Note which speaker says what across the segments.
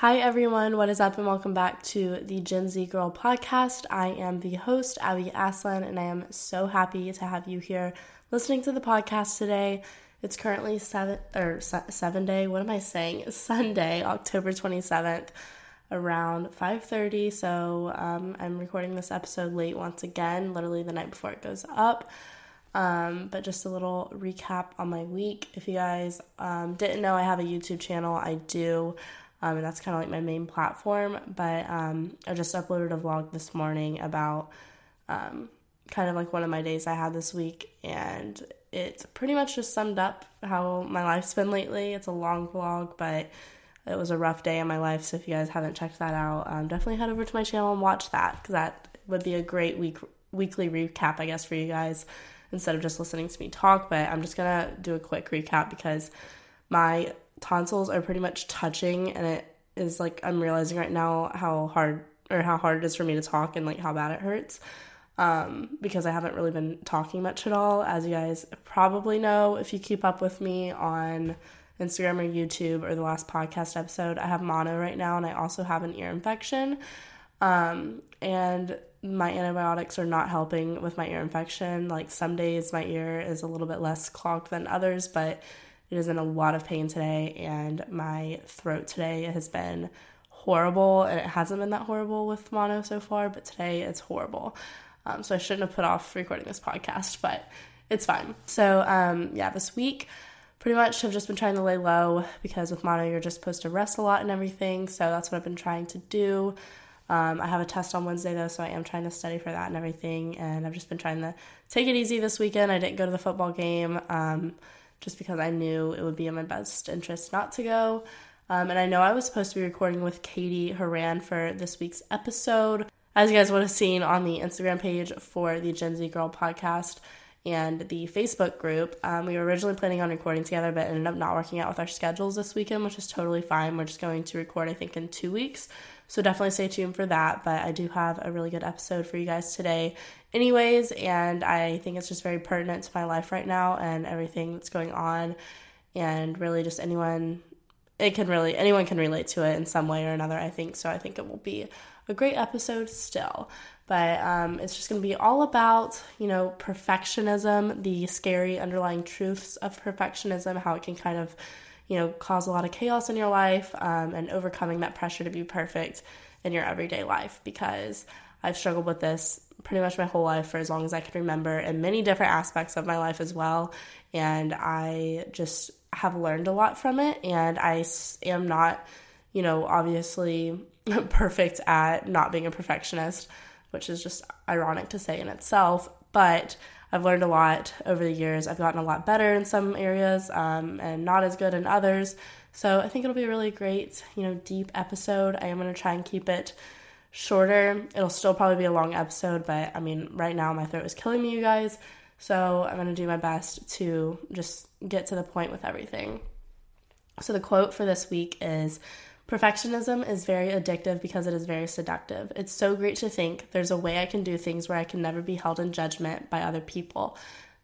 Speaker 1: Hi, everyone. What is up, and welcome back to the Gen Z Girl podcast. I am the host, Abby Aslan, and I am so happy to have you here listening to the podcast today. It's currently seven or seven day. What am I saying? Sunday, October twenty seventh around 5.30 so um, i'm recording this episode late once again literally the night before it goes up um, but just a little recap on my week if you guys um, didn't know i have a youtube channel i do um, and that's kind of like my main platform but um, i just uploaded a vlog this morning about um, kind of like one of my days i had this week and it pretty much just summed up how my life's been lately it's a long vlog but it was a rough day in my life. So if you guys haven't checked that out, um, definitely head over to my channel and watch that because that would be a great week weekly recap, I guess, for you guys instead of just listening to me talk. But I'm just gonna do a quick recap because my tonsils are pretty much touching, and it is like I'm realizing right now how hard or how hard it is for me to talk and like how bad it hurts. Um, because I haven't really been talking much at all, as you guys probably know if you keep up with me on Instagram or YouTube or the last podcast episode, I have mono right now and I also have an ear infection. Um, and my antibiotics are not helping with my ear infection. Like some days my ear is a little bit less clogged than others, but it is in a lot of pain today and my throat today has been horrible and it hasn't been that horrible with mono so far, but today it's horrible. Um, so I shouldn't have put off recording this podcast, but it's fine. So um, yeah, this week pretty much have just been trying to lay low because with mono you're just supposed to rest a lot and everything. So that's what I've been trying to do. Um, I have a test on Wednesday though, so I am trying to study for that and everything. And I've just been trying to take it easy this weekend. I didn't go to the football game um, just because I knew it would be in my best interest not to go. Um, and I know I was supposed to be recording with Katie Horan for this week's episode. As you guys would have seen on the Instagram page for the Gen Z Girl podcast, and the Facebook group. Um, we were originally planning on recording together, but ended up not working out with our schedules this weekend, which is totally fine. We're just going to record, I think, in two weeks. So definitely stay tuned for that. But I do have a really good episode for you guys today, anyways. And I think it's just very pertinent to my life right now and everything that's going on. And really, just anyone, it can really, anyone can relate to it in some way or another, I think. So I think it will be a great episode still but um, it's just going to be all about you know perfectionism the scary underlying truths of perfectionism how it can kind of you know cause a lot of chaos in your life um, and overcoming that pressure to be perfect in your everyday life because i've struggled with this pretty much my whole life for as long as i can remember in many different aspects of my life as well and i just have learned a lot from it and i am not you know obviously perfect at not being a perfectionist which is just ironic to say in itself. But I've learned a lot over the years. I've gotten a lot better in some areas um, and not as good in others. So I think it'll be a really great, you know, deep episode. I am going to try and keep it shorter. It'll still probably be a long episode, but I mean, right now my throat is killing me, you guys. So I'm going to do my best to just get to the point with everything. So the quote for this week is Perfectionism is very addictive because it is very seductive. It's so great to think there's a way I can do things where I can never be held in judgment by other people,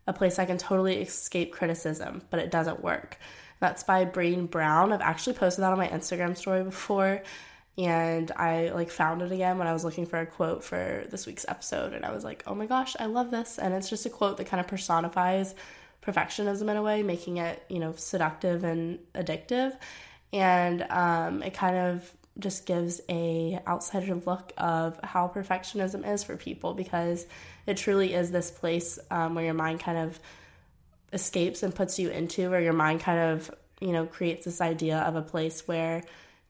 Speaker 1: a place I can totally escape criticism, but it doesn't work. That's by Brené Brown. I've actually posted that on my Instagram story before and I like found it again when I was looking for a quote for this week's episode and I was like, "Oh my gosh, I love this." And it's just a quote that kind of personifies perfectionism in a way, making it, you know, seductive and addictive and um, it kind of just gives a outsider look of how perfectionism is for people because it truly is this place um, where your mind kind of escapes and puts you into where your mind kind of you know creates this idea of a place where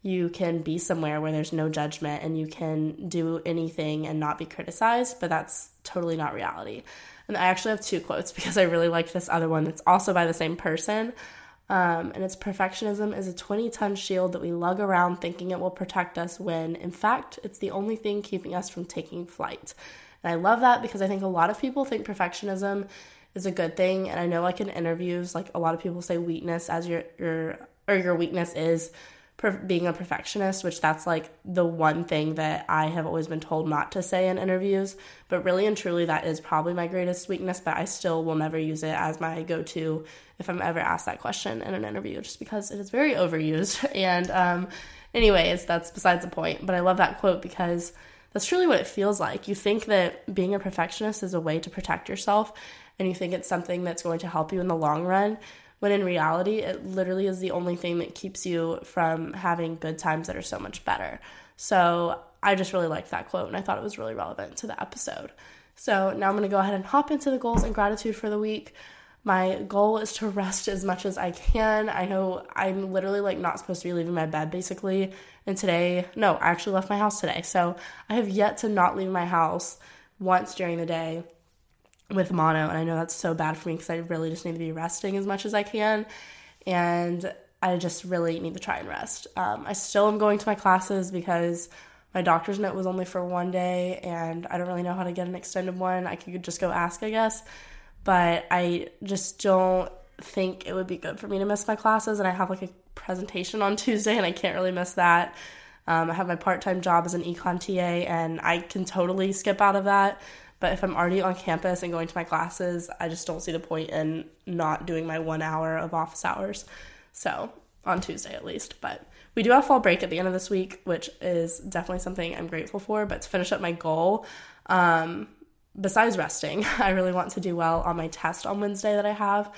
Speaker 1: you can be somewhere where there's no judgment and you can do anything and not be criticized but that's totally not reality and i actually have two quotes because i really like this other one that's also by the same person Um, and it's perfectionism is a 20 ton shield that we lug around thinking it will protect us when, in fact, it's the only thing keeping us from taking flight. And I love that because I think a lot of people think perfectionism is a good thing. And I know, like in interviews, like a lot of people say weakness as your, your or your weakness is being a perfectionist, which that's like the one thing that I have always been told not to say in interviews. But really and truly, that is probably my greatest weakness, but I still will never use it as my go to if I'm ever asked that question in an interview, just because it is very overused. And, um, anyways, that's besides the point. But I love that quote because that's truly what it feels like. You think that being a perfectionist is a way to protect yourself, and you think it's something that's going to help you in the long run when in reality, it literally is the only thing that keeps you from having good times that are so much better. So I just really liked that quote and I thought it was really relevant to the episode. So now I'm going to go ahead and hop into the goals and gratitude for the week. My goal is to rest as much as I can. I know I'm literally like not supposed to be leaving my bed basically. And today, no, I actually left my house today. So I have yet to not leave my house once during the day with mono and I know that's so bad for me because I really just need to be resting as much as I can and I just really need to try and rest. Um, I still am going to my classes because my doctor's note was only for one day and I don't really know how to get an extended one. I could just go ask, I guess, but I just don't think it would be good for me to miss my classes and I have like a presentation on Tuesday and I can't really miss that. Um, I have my part time job as an econ TA and I can totally skip out of that. But if I'm already on campus and going to my classes, I just don't see the point in not doing my one hour of office hours. So on Tuesday at least. But we do have fall break at the end of this week, which is definitely something I'm grateful for. But to finish up my goal, um, besides resting, I really want to do well on my test on Wednesday that I have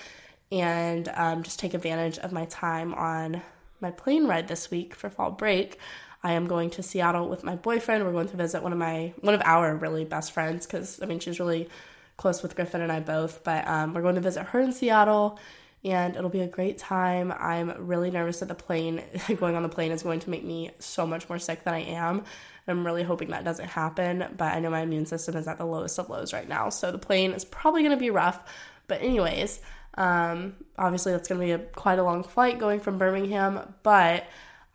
Speaker 1: and um, just take advantage of my time on my plane ride this week for fall break. I am going to Seattle with my boyfriend. We're going to visit one of my one of our really best friends because I mean she's really close with Griffin and I both. But um, we're going to visit her in Seattle, and it'll be a great time. I'm really nervous that the plane going on the plane is going to make me so much more sick than I am. I'm really hoping that doesn't happen, but I know my immune system is at the lowest of lows right now, so the plane is probably going to be rough. But anyways, um, obviously that's going to be a, quite a long flight going from Birmingham, but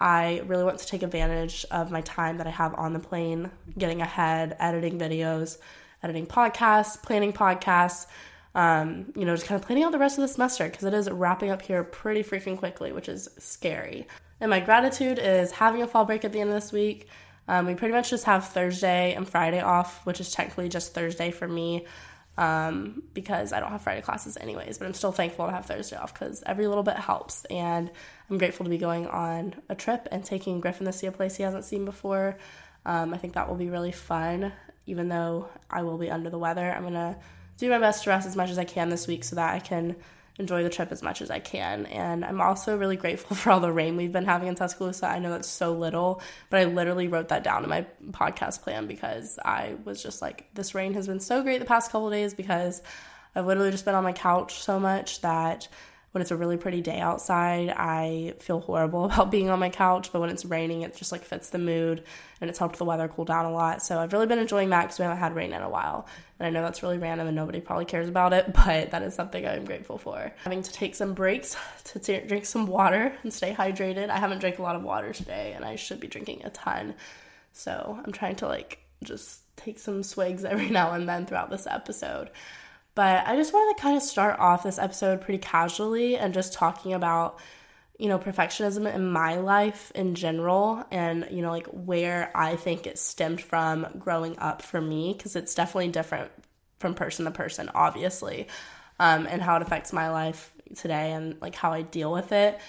Speaker 1: I really want to take advantage of my time that I have on the plane, getting ahead, editing videos, editing podcasts, planning podcasts, um, you know, just kind of planning out the rest of the semester because it is wrapping up here pretty freaking quickly, which is scary. And my gratitude is having a fall break at the end of this week. Um, we pretty much just have Thursday and Friday off, which is technically just Thursday for me um, because I don't have Friday classes anyways. But I'm still thankful to have Thursday off because every little bit helps. And I'm grateful to be going on a trip and taking Griffin to see a place he hasn't seen before. Um, I think that will be really fun, even though I will be under the weather. I'm gonna do my best to rest as much as I can this week so that I can enjoy the trip as much as I can. And I'm also really grateful for all the rain we've been having in Tuscaloosa. I know that's so little, but I literally wrote that down in my podcast plan because I was just like, this rain has been so great the past couple days because I've literally just been on my couch so much that when it's a really pretty day outside, I feel horrible about being on my couch, but when it's raining, it just like fits the mood and it's helped the weather cool down a lot. So I've really been enjoying that because we haven't had rain in a while. And I know that's really random and nobody probably cares about it, but that is something I'm grateful for. Having to take some breaks to t- drink some water and stay hydrated. I haven't drank a lot of water today and I should be drinking a ton. So I'm trying to like just take some swigs every now and then throughout this episode. But I just wanted to kind of start off this episode pretty casually and just talking about, you know, perfectionism in my life in general and, you know, like where I think it stemmed from growing up for me, because it's definitely different from person to person, obviously, um, and how it affects my life today and like how I deal with it.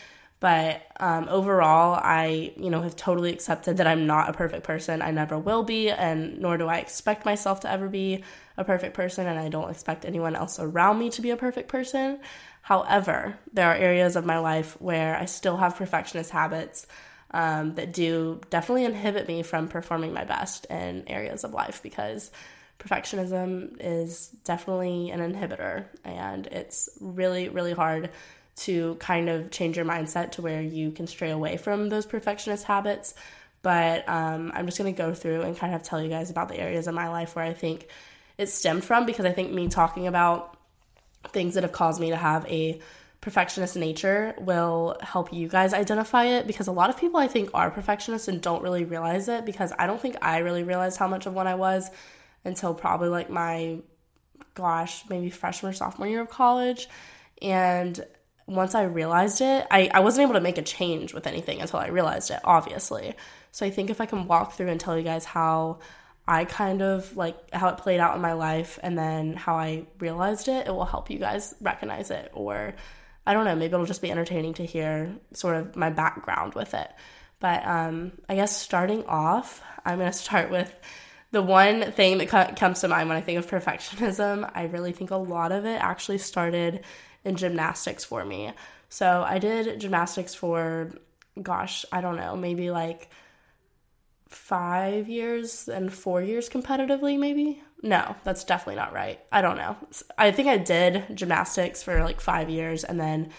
Speaker 1: But um, overall, I, you know, have totally accepted that I'm not a perfect person. I never will be, and nor do I expect myself to ever be a perfect person, and I don't expect anyone else around me to be a perfect person. However, there are areas of my life where I still have perfectionist habits um, that do definitely inhibit me from performing my best in areas of life because perfectionism is definitely an inhibitor, and it's really, really hard to kind of change your mindset to where you can stray away from those perfectionist habits. But um, I'm just going to go through and kind of tell you guys about the areas of my life where I think it stemmed from because I think me talking about things that have caused me to have a perfectionist nature will help you guys identify it because a lot of people I think are perfectionists and don't really realize it because I don't think I really realized how much of one I was until probably like my gosh, maybe freshman or sophomore year of college. And once I realized it, I, I wasn't able to make a change with anything until I realized it, obviously. So I think if I can walk through and tell you guys how I kind of like how it played out in my life and then how I realized it, it will help you guys recognize it or I don't know, maybe it'll just be entertaining to hear sort of my background with it. But um, I guess starting off, I'm going to start with the one thing that comes to mind when I think of perfectionism. I really think a lot of it actually started in gymnastics for me. So I did gymnastics for, gosh, I don't know, maybe like five years and four years competitively, maybe. No, that's definitely not right. I don't know. I think I did gymnastics for like five years, and then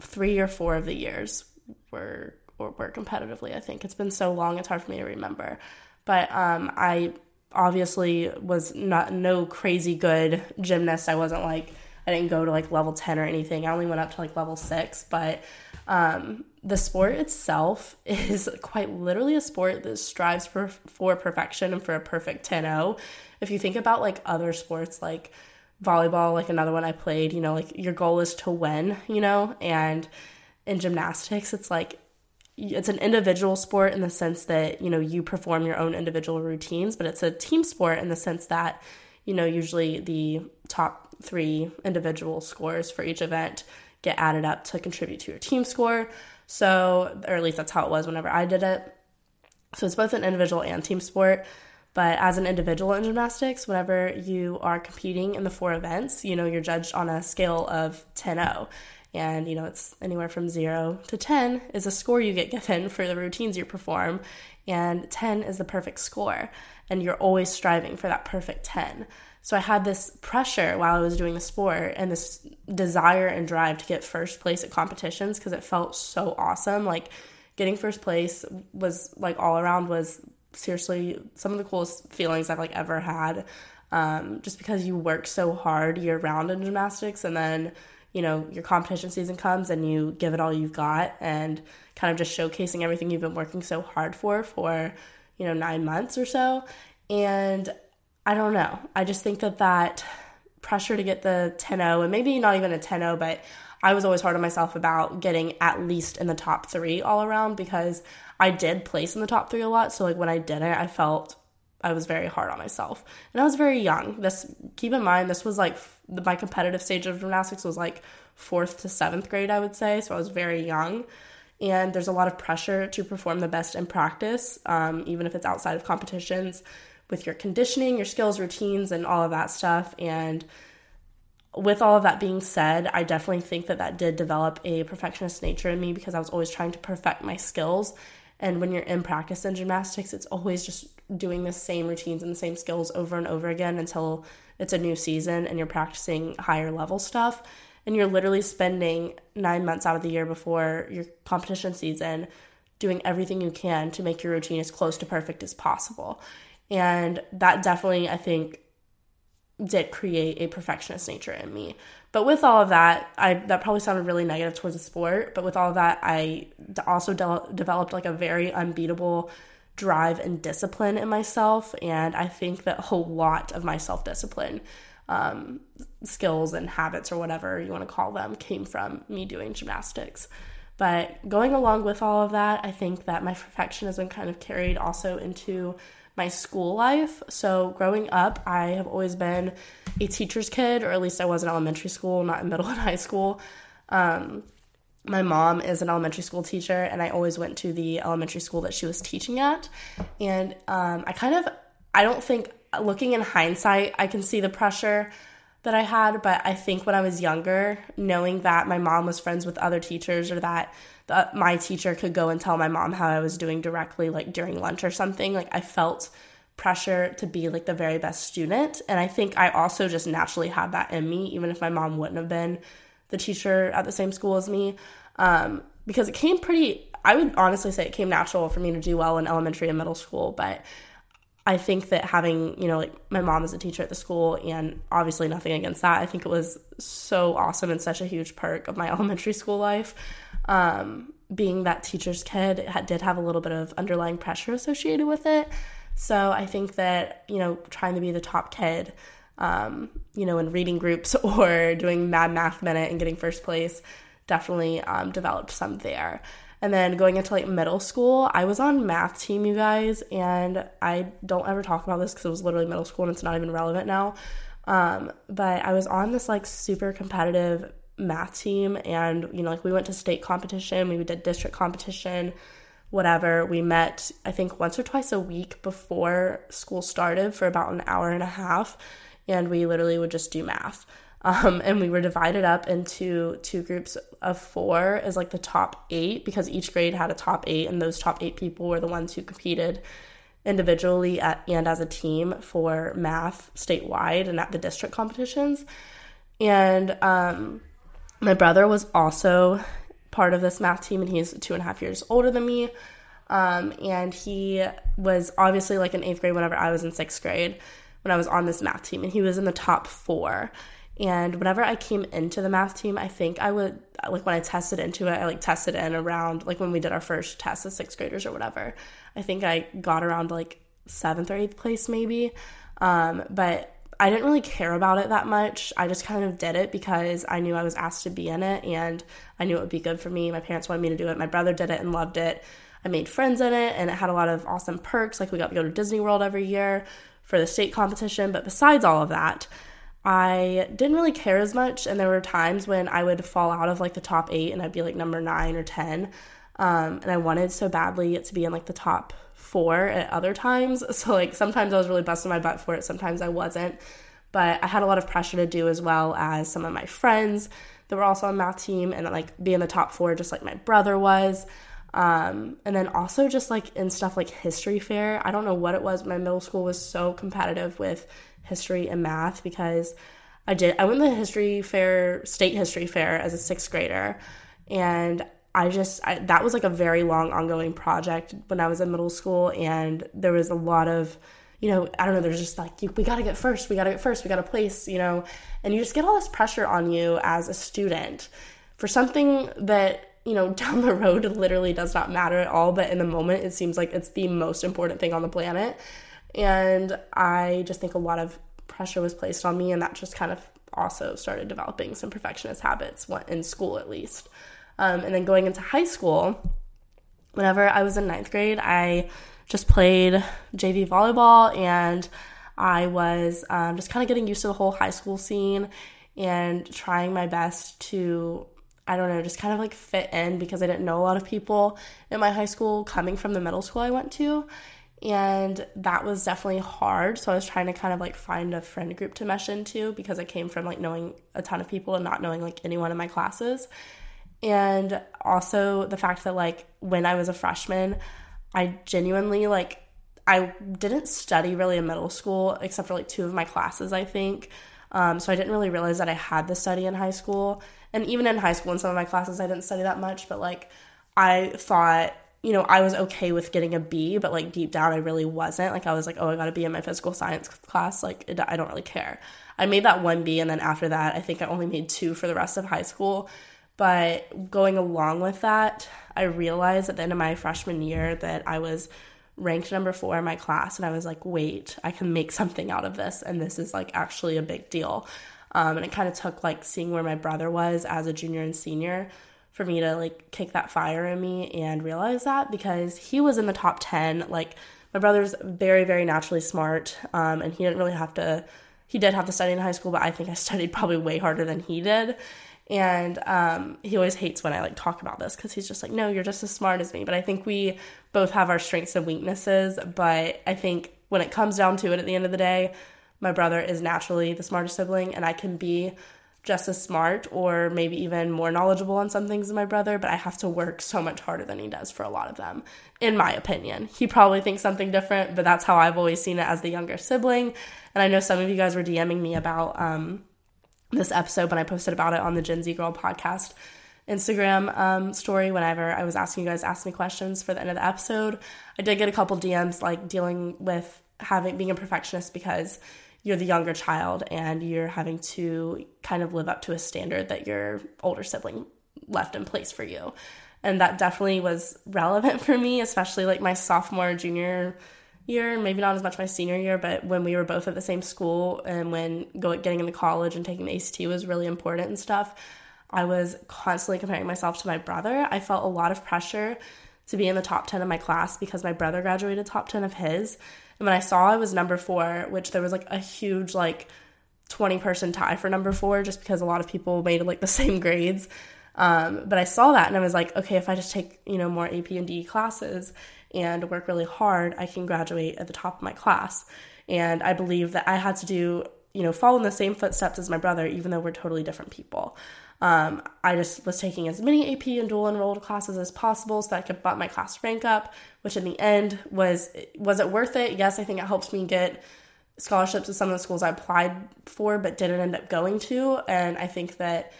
Speaker 1: three or four of the years were were, were competitively. I think it's been so long; it's hard for me to remember. But um, I obviously was not no crazy good gymnast. I wasn't like I didn't go to like level ten or anything. I only went up to like level six, but um, the sport itself is quite literally a sport that strives for, for perfection and for a perfect 10 0 if you think about like other sports like volleyball, like another one I played, you know, like your goal is to win, you know, and in gymnastics, it's like it's an individual sport in the sense that, you know, you perform your own individual routines, but it's a team sport in the sense that, you know, usually the top three individual scores for each event get added up to contribute to your team score. So, or at least that's how it was whenever I did it. So it's both an individual and team sport. But as an individual in gymnastics, whenever you are competing in the four events, you know, you're judged on a scale of 10 0. And, you know, it's anywhere from zero to 10 is a score you get given for the routines you perform. And 10 is the perfect score. And you're always striving for that perfect 10. So I had this pressure while I was doing the sport and this desire and drive to get first place at competitions because it felt so awesome. Like getting first place was like all around was seriously some of the coolest feelings I've like ever had. Um, just because you work so hard year round in gymnastics and then you know your competition season comes and you give it all you've got and kind of just showcasing everything you've been working so hard for for you know nine months or so and i don't know i just think that that pressure to get the 10-0 and maybe not even a 10-0 but I was always hard on myself about getting at least in the top three all around because I did place in the top three a lot. So like when I did it, I felt I was very hard on myself, and I was very young. This keep in mind, this was like my competitive stage of gymnastics was like fourth to seventh grade, I would say. So I was very young, and there's a lot of pressure to perform the best in practice, um, even if it's outside of competitions, with your conditioning, your skills, routines, and all of that stuff, and with all of that being said, I definitely think that that did develop a perfectionist nature in me because I was always trying to perfect my skills. And when you're in practice in gymnastics, it's always just doing the same routines and the same skills over and over again until it's a new season and you're practicing higher level stuff. And you're literally spending nine months out of the year before your competition season doing everything you can to make your routine as close to perfect as possible. And that definitely, I think, did create a perfectionist nature in me. But with all of that, I that probably sounded really negative towards the sport. But with all of that, I also de- developed like a very unbeatable drive and discipline in myself, and I think that a whole lot of my self discipline um, skills and habits or whatever you want to call them came from me doing gymnastics. But going along with all of that, I think that my perfectionism kind of carried also into my school life. So, growing up, I have always been a teacher's kid, or at least I was in elementary school, not in middle and high school. Um, my mom is an elementary school teacher, and I always went to the elementary school that she was teaching at. And um, I kind of, I don't think, looking in hindsight, I can see the pressure that I had, but I think when I was younger, knowing that my mom was friends with other teachers or that that my teacher could go and tell my mom how I was doing directly, like during lunch or something. Like I felt pressure to be like the very best student. And I think I also just naturally had that in me, even if my mom wouldn't have been the teacher at the same school as me. Um, because it came pretty, I would honestly say it came natural for me to do well in elementary and middle school. But I think that having, you know, like my mom is a teacher at the school and obviously nothing against that. I think it was so awesome and such a huge perk of my elementary school life. Um, being that teacher's kid it did have a little bit of underlying pressure associated with it. So I think that, you know, trying to be the top kid, um, you know, in reading groups or doing Mad Math Minute and getting first place definitely um, developed some there. And then going into like middle school, I was on math team, you guys, and I don't ever talk about this because it was literally middle school and it's not even relevant now. Um, but I was on this like super competitive math team, and you know, like we went to state competition, we did district competition, whatever. We met, I think, once or twice a week before school started for about an hour and a half, and we literally would just do math. Um, and we were divided up into two groups of four as like the top eight because each grade had a top eight, and those top eight people were the ones who competed individually at, and as a team for math statewide and at the district competitions. And um, my brother was also part of this math team, and he's two and a half years older than me. Um, and he was obviously like in eighth grade whenever I was in sixth grade when I was on this math team, and he was in the top four. And whenever I came into the math team, I think I would like when I tested into it, I like tested in around like when we did our first test as sixth graders or whatever. I think I got around like seventh or eighth place maybe. Um, but I didn't really care about it that much. I just kind of did it because I knew I was asked to be in it and I knew it would be good for me. My parents wanted me to do it. My brother did it and loved it. I made friends in it and it had a lot of awesome perks. Like we got to go to Disney World every year for the state competition. But besides all of that, I didn't really care as much, and there were times when I would fall out of like the top eight and I'd be like number nine or 10. Um, and I wanted so badly to be in like the top four at other times. So, like, sometimes I was really busting my butt for it, sometimes I wasn't. But I had a lot of pressure to do as well as some of my friends that were also on math team and like be in the top four, just like my brother was. Um, and then also just like in stuff like history fair. I don't know what it was. My middle school was so competitive with history and math because I did I went to the history fair state history fair as a sixth grader and I just I, that was like a very long ongoing project when I was in middle school and there was a lot of you know I don't know there's just like we got to get first we got to get first we got to place you know and you just get all this pressure on you as a student for something that you know down the road literally does not matter at all but in the moment it seems like it's the most important thing on the planet and I just think a lot of pressure was placed on me, and that just kind of also started developing some perfectionist habits in school, at least. Um, and then going into high school, whenever I was in ninth grade, I just played JV volleyball and I was um, just kind of getting used to the whole high school scene and trying my best to, I don't know, just kind of like fit in because I didn't know a lot of people in my high school coming from the middle school I went to. And that was definitely hard so i was trying to kind of like find a friend group to mesh into because i came from like knowing a ton of people and not knowing like anyone in my classes and also the fact that like when i was a freshman i genuinely like i didn't study really in middle school except for like two of my classes i think um, so i didn't really realize that i had the study in high school and even in high school in some of my classes i didn't study that much but like i thought you know, I was okay with getting a B, but like deep down, I really wasn't. Like, I was like, oh, I got to be in my physical science class. Like, it, I don't really care. I made that one B, and then after that, I think I only made two for the rest of high school. But going along with that, I realized at the end of my freshman year that I was ranked number four in my class, and I was like, wait, I can make something out of this, and this is like actually a big deal. Um, and it kind of took like seeing where my brother was as a junior and senior for me to like kick that fire in me and realize that because he was in the top 10 like my brother's very very naturally smart um, and he didn't really have to he did have to study in high school but i think i studied probably way harder than he did and um, he always hates when i like talk about this because he's just like no you're just as smart as me but i think we both have our strengths and weaknesses but i think when it comes down to it at the end of the day my brother is naturally the smartest sibling and i can be just as smart or maybe even more knowledgeable on some things than my brother, but I have to work so much harder than he does for a lot of them, in my opinion. He probably thinks something different, but that's how I've always seen it as the younger sibling. And I know some of you guys were DMing me about um, this episode when I posted about it on the Gen Z Girl podcast Instagram um, story whenever I was asking you guys ask me questions for the end of the episode. I did get a couple DMs like dealing with having being a perfectionist because you're the younger child and you're having to kind of live up to a standard that your older sibling left in place for you. And that definitely was relevant for me, especially like my sophomore, junior year, maybe not as much my senior year, but when we were both at the same school and when getting into college and taking the ACT was really important and stuff, I was constantly comparing myself to my brother. I felt a lot of pressure to be in the top 10 of my class because my brother graduated top 10 of his. And when I saw I was number 4, which there was like a huge like 20 person tie for number 4 just because a lot of people made like the same grades. Um, but I saw that and I was like, okay, if I just take, you know, more AP and D classes and work really hard, I can graduate at the top of my class. And I believe that I had to do, you know, follow in the same footsteps as my brother, even though we're totally different people. Um, I just was taking as many AP and dual enrolled classes as possible so that I could bump my class rank up, which in the end was was it worth it? Yes, I think it helped me get scholarships to some of the schools I applied for but didn't end up going to. And I think that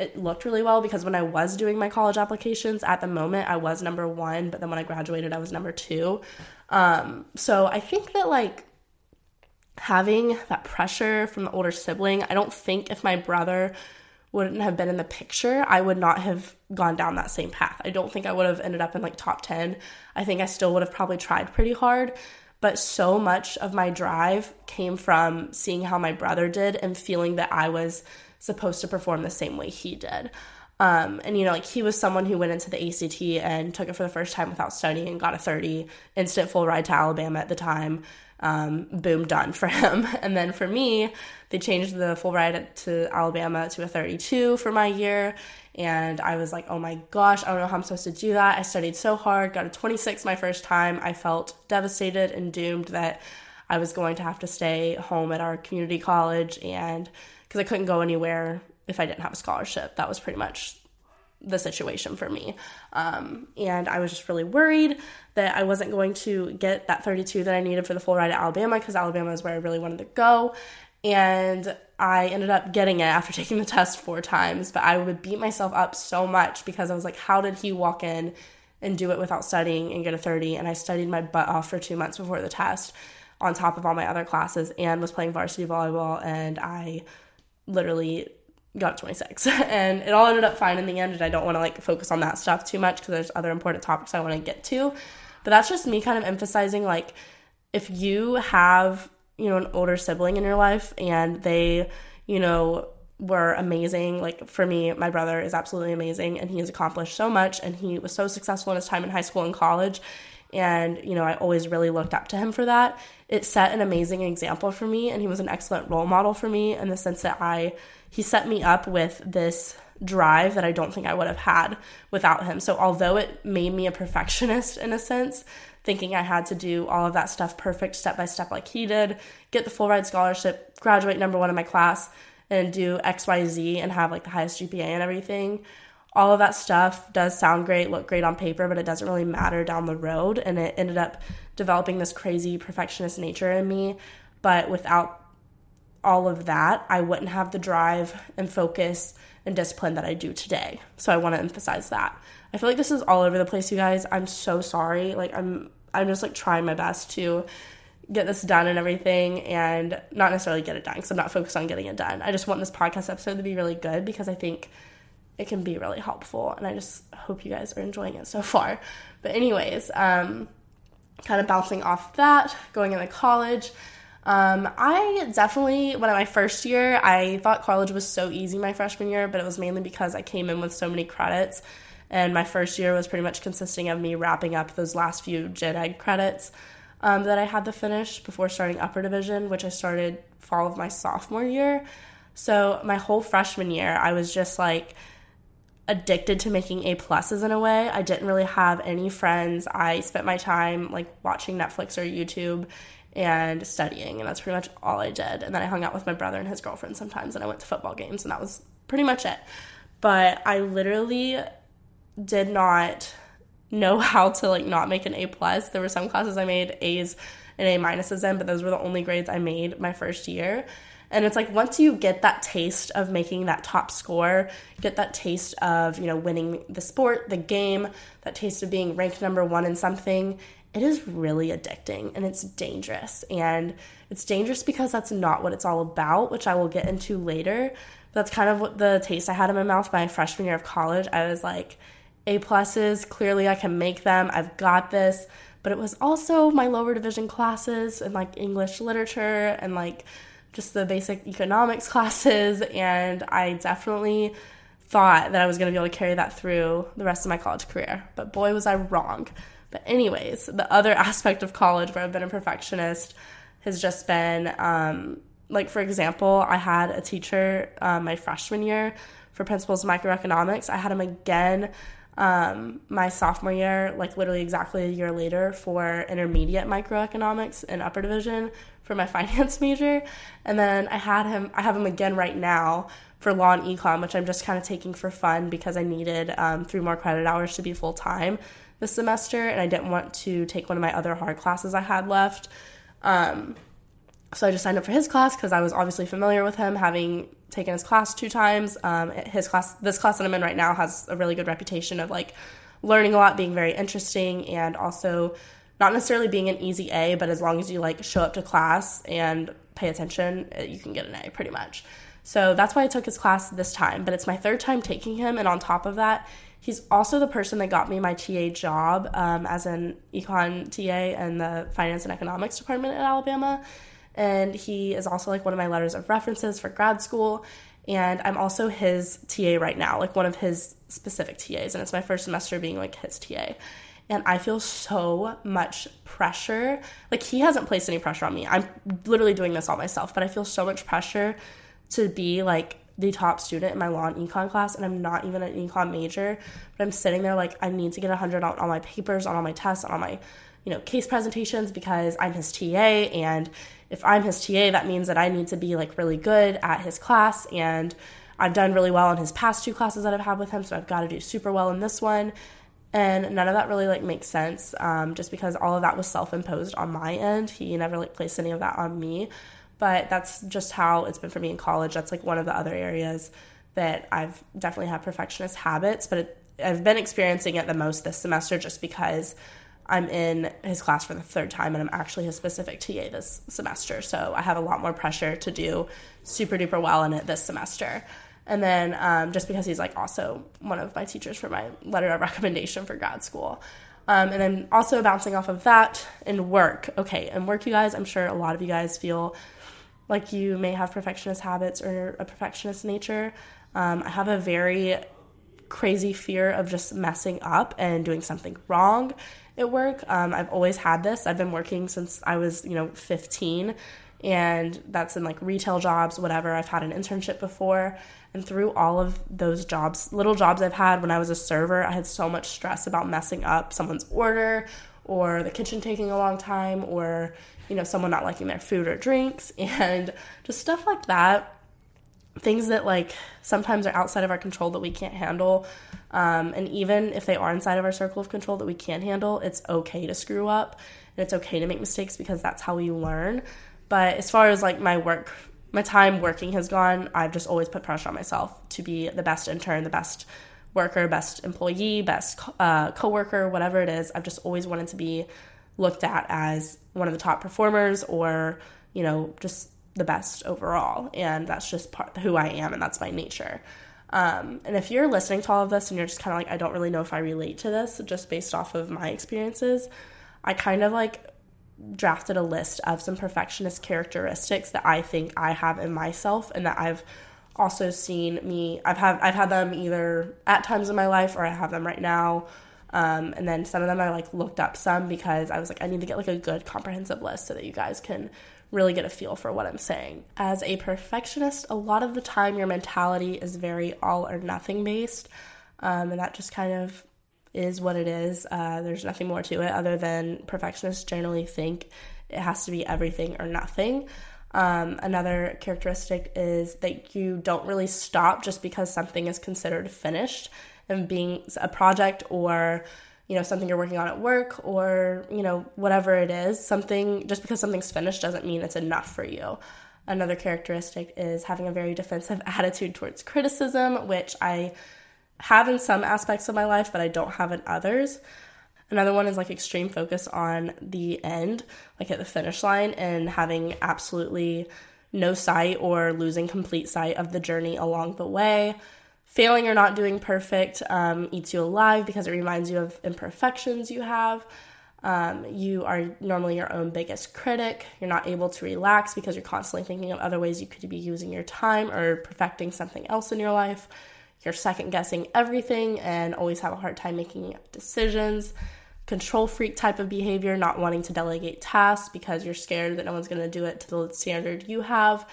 Speaker 1: it looked really well because when I was doing my college applications at the moment, I was number one, but then when I graduated, I was number two. Um, so I think that like having that pressure from the older sibling, I don't think if my brother wouldn't have been in the picture, I would not have gone down that same path. I don't think I would have ended up in like top 10. I think I still would have probably tried pretty hard, but so much of my drive came from seeing how my brother did and feeling that I was supposed to perform the same way he did. Um, and you know, like he was someone who went into the ACT and took it for the first time without studying and got a 30, instant full ride to Alabama at the time. Um, boom, done for him. And then for me, they changed the full ride to Alabama to a 32 for my year. And I was like, oh my gosh, I don't know how I'm supposed to do that. I studied so hard, got a 26 my first time. I felt devastated and doomed that I was going to have to stay home at our community college and because I couldn't go anywhere if I didn't have a scholarship. That was pretty much the situation for me. Um, and I was just really worried that I wasn't going to get that 32 that I needed for the full ride at Alabama because Alabama is where I really wanted to go. And I ended up getting it after taking the test four times, but I would beat myself up so much because I was like, how did he walk in and do it without studying and get a 30? And I studied my butt off for two months before the test on top of all my other classes and was playing varsity volleyball and I literally got 26 and it all ended up fine in the end and i don't want to like focus on that stuff too much because there's other important topics i want to get to. But that's just me kind of emphasizing like if you have you know an older sibling in your life and they you know were amazing like for me my brother is absolutely amazing and he has accomplished so much and he was so successful in his time in high school and college and you know i always really looked up to him for that. It set an amazing example for me and he was an excellent role model for me in the sense that i he set me up with this drive that i don't think i would have had without him. So although it made me a perfectionist in a sense thinking i had to do all of that stuff perfect step by step like he did get the full ride scholarship graduate number one in my class and do xyz and have like the highest gpa and everything all of that stuff does sound great, look great on paper, but it doesn't really matter down the road. And it ended up developing this crazy perfectionist nature in me. But without all of that, I wouldn't have the drive and focus and discipline that I do today. So I want to emphasize that. I feel like this is all over the place, you guys. I'm so sorry. Like I'm I'm just like trying my best to get this done and everything and not necessarily get it done because I'm not focused on getting it done. I just want this podcast episode to be really good because I think it can be really helpful. And I just hope you guys are enjoying it so far. But, anyways, um, kind of bouncing off that, going into college. Um, I definitely, when my first year, I thought college was so easy my freshman year, but it was mainly because I came in with so many credits. And my first year was pretty much consisting of me wrapping up those last few gen ed credits um, that I had to finish before starting upper division, which I started fall of my sophomore year. So my whole freshman year, I was just like, addicted to making A pluses in a way. I didn't really have any friends. I spent my time like watching Netflix or YouTube and studying, and that's pretty much all I did. And then I hung out with my brother and his girlfriend sometimes, and I went to football games, and that was pretty much it. But I literally did not know how to like not make an A plus. There were some classes I made A's and A minuses in, but those were the only grades I made my first year. And it's like once you get that taste of making that top score, get that taste of, you know, winning the sport, the game, that taste of being ranked number one in something, it is really addicting and it's dangerous. And it's dangerous because that's not what it's all about, which I will get into later. That's kind of what the taste I had in my mouth by freshman year of college. I was like, A pluses, clearly I can make them. I've got this. But it was also my lower division classes and like English literature and like just the basic economics classes. And I definitely thought that I was going to be able to carry that through the rest of my college career. But boy, was I wrong. But, anyways, the other aspect of college where I've been a perfectionist has just been um, like, for example, I had a teacher uh, my freshman year for principles of microeconomics. I had him again um, my sophomore year, like literally exactly a year later, for intermediate microeconomics and upper division for my finance major. And then I had him, I have him again right now for law and econ, which I'm just kind of taking for fun because I needed um, three more credit hours to be full time this semester, and I didn't want to take one of my other hard classes I had left. Um, so I just signed up for his class because I was obviously familiar with him, having taken his class two times. Um, his class, this class that I'm in right now, has a really good reputation of like learning a lot, being very interesting, and also not necessarily being an easy A, but as long as you like show up to class and pay attention, you can get an A pretty much. So that's why I took his class this time. But it's my third time taking him, and on top of that, He's also the person that got me my TA job um, as an econ TA in the finance and economics department at Alabama. And he is also like one of my letters of references for grad school. And I'm also his TA right now, like one of his specific TAs. And it's my first semester being like his TA. And I feel so much pressure. Like, he hasn't placed any pressure on me. I'm literally doing this all myself, but I feel so much pressure to be like the top student in my law and econ class, and I'm not even an econ major, but I'm sitting there like I need to get 100 on all my papers, on all my tests, on all my you know case presentations because I'm his TA, and if I'm his TA, that means that I need to be like really good at his class, and I've done really well in his past two classes that I've had with him, so I've got to do super well in this one. And none of that really like makes sense, um, just because all of that was self-imposed on my end. He never like placed any of that on me but that's just how it's been for me in college. That's like one of the other areas that I've definitely had perfectionist habits, but it, I've been experiencing it the most this semester just because I'm in his class for the third time and I'm actually his specific TA this semester. So I have a lot more pressure to do super duper well in it this semester. And then um, just because he's like also one of my teachers for my letter of recommendation for grad school. Um, and then also bouncing off of that in work. Okay, in work, you guys, I'm sure a lot of you guys feel like you may have perfectionist habits or a perfectionist nature. Um, I have a very crazy fear of just messing up and doing something wrong at work. Um, I've always had this. I've been working since I was, you know, 15, and that's in like retail jobs, whatever. I've had an internship before, and through all of those jobs, little jobs I've had when I was a server, I had so much stress about messing up someone's order or the kitchen taking a long time or you know, someone not liking their food or drinks and just stuff like that. Things that like sometimes are outside of our control that we can't handle. Um, and even if they are inside of our circle of control that we can't handle, it's okay to screw up and it's okay to make mistakes because that's how we learn. But as far as like my work, my time working has gone, I've just always put pressure on myself to be the best intern, the best worker, best employee, best uh, coworker, whatever it is. I've just always wanted to be looked at as one of the top performers or, you know, just the best overall. And that's just part who I am and that's my nature. Um, and if you're listening to all of this and you're just kind of like, I don't really know if I relate to this just based off of my experiences, I kind of like drafted a list of some perfectionist characteristics that I think I have in myself and that I've also seen me I've had I've had them either at times in my life or I have them right now um, and then some of them I like looked up some because I was like, I need to get like a good comprehensive list so that you guys can really get a feel for what I'm saying. As a perfectionist, a lot of the time your mentality is very all or nothing based. Um, and that just kind of is what it is. Uh, there's nothing more to it other than perfectionists generally think it has to be everything or nothing. Um, another characteristic is that you don't really stop just because something is considered finished and being a project or you know something you're working on at work or you know whatever it is something just because something's finished doesn't mean it's enough for you another characteristic is having a very defensive attitude towards criticism which i have in some aspects of my life but i don't have in others Another one is like extreme focus on the end, like at the finish line, and having absolutely no sight or losing complete sight of the journey along the way. Failing or not doing perfect um, eats you alive because it reminds you of imperfections you have. Um, you are normally your own biggest critic. You're not able to relax because you're constantly thinking of other ways you could be using your time or perfecting something else in your life. You're second guessing everything and always have a hard time making decisions control freak type of behavior, not wanting to delegate tasks because you're scared that no one's going to do it to the standard you have.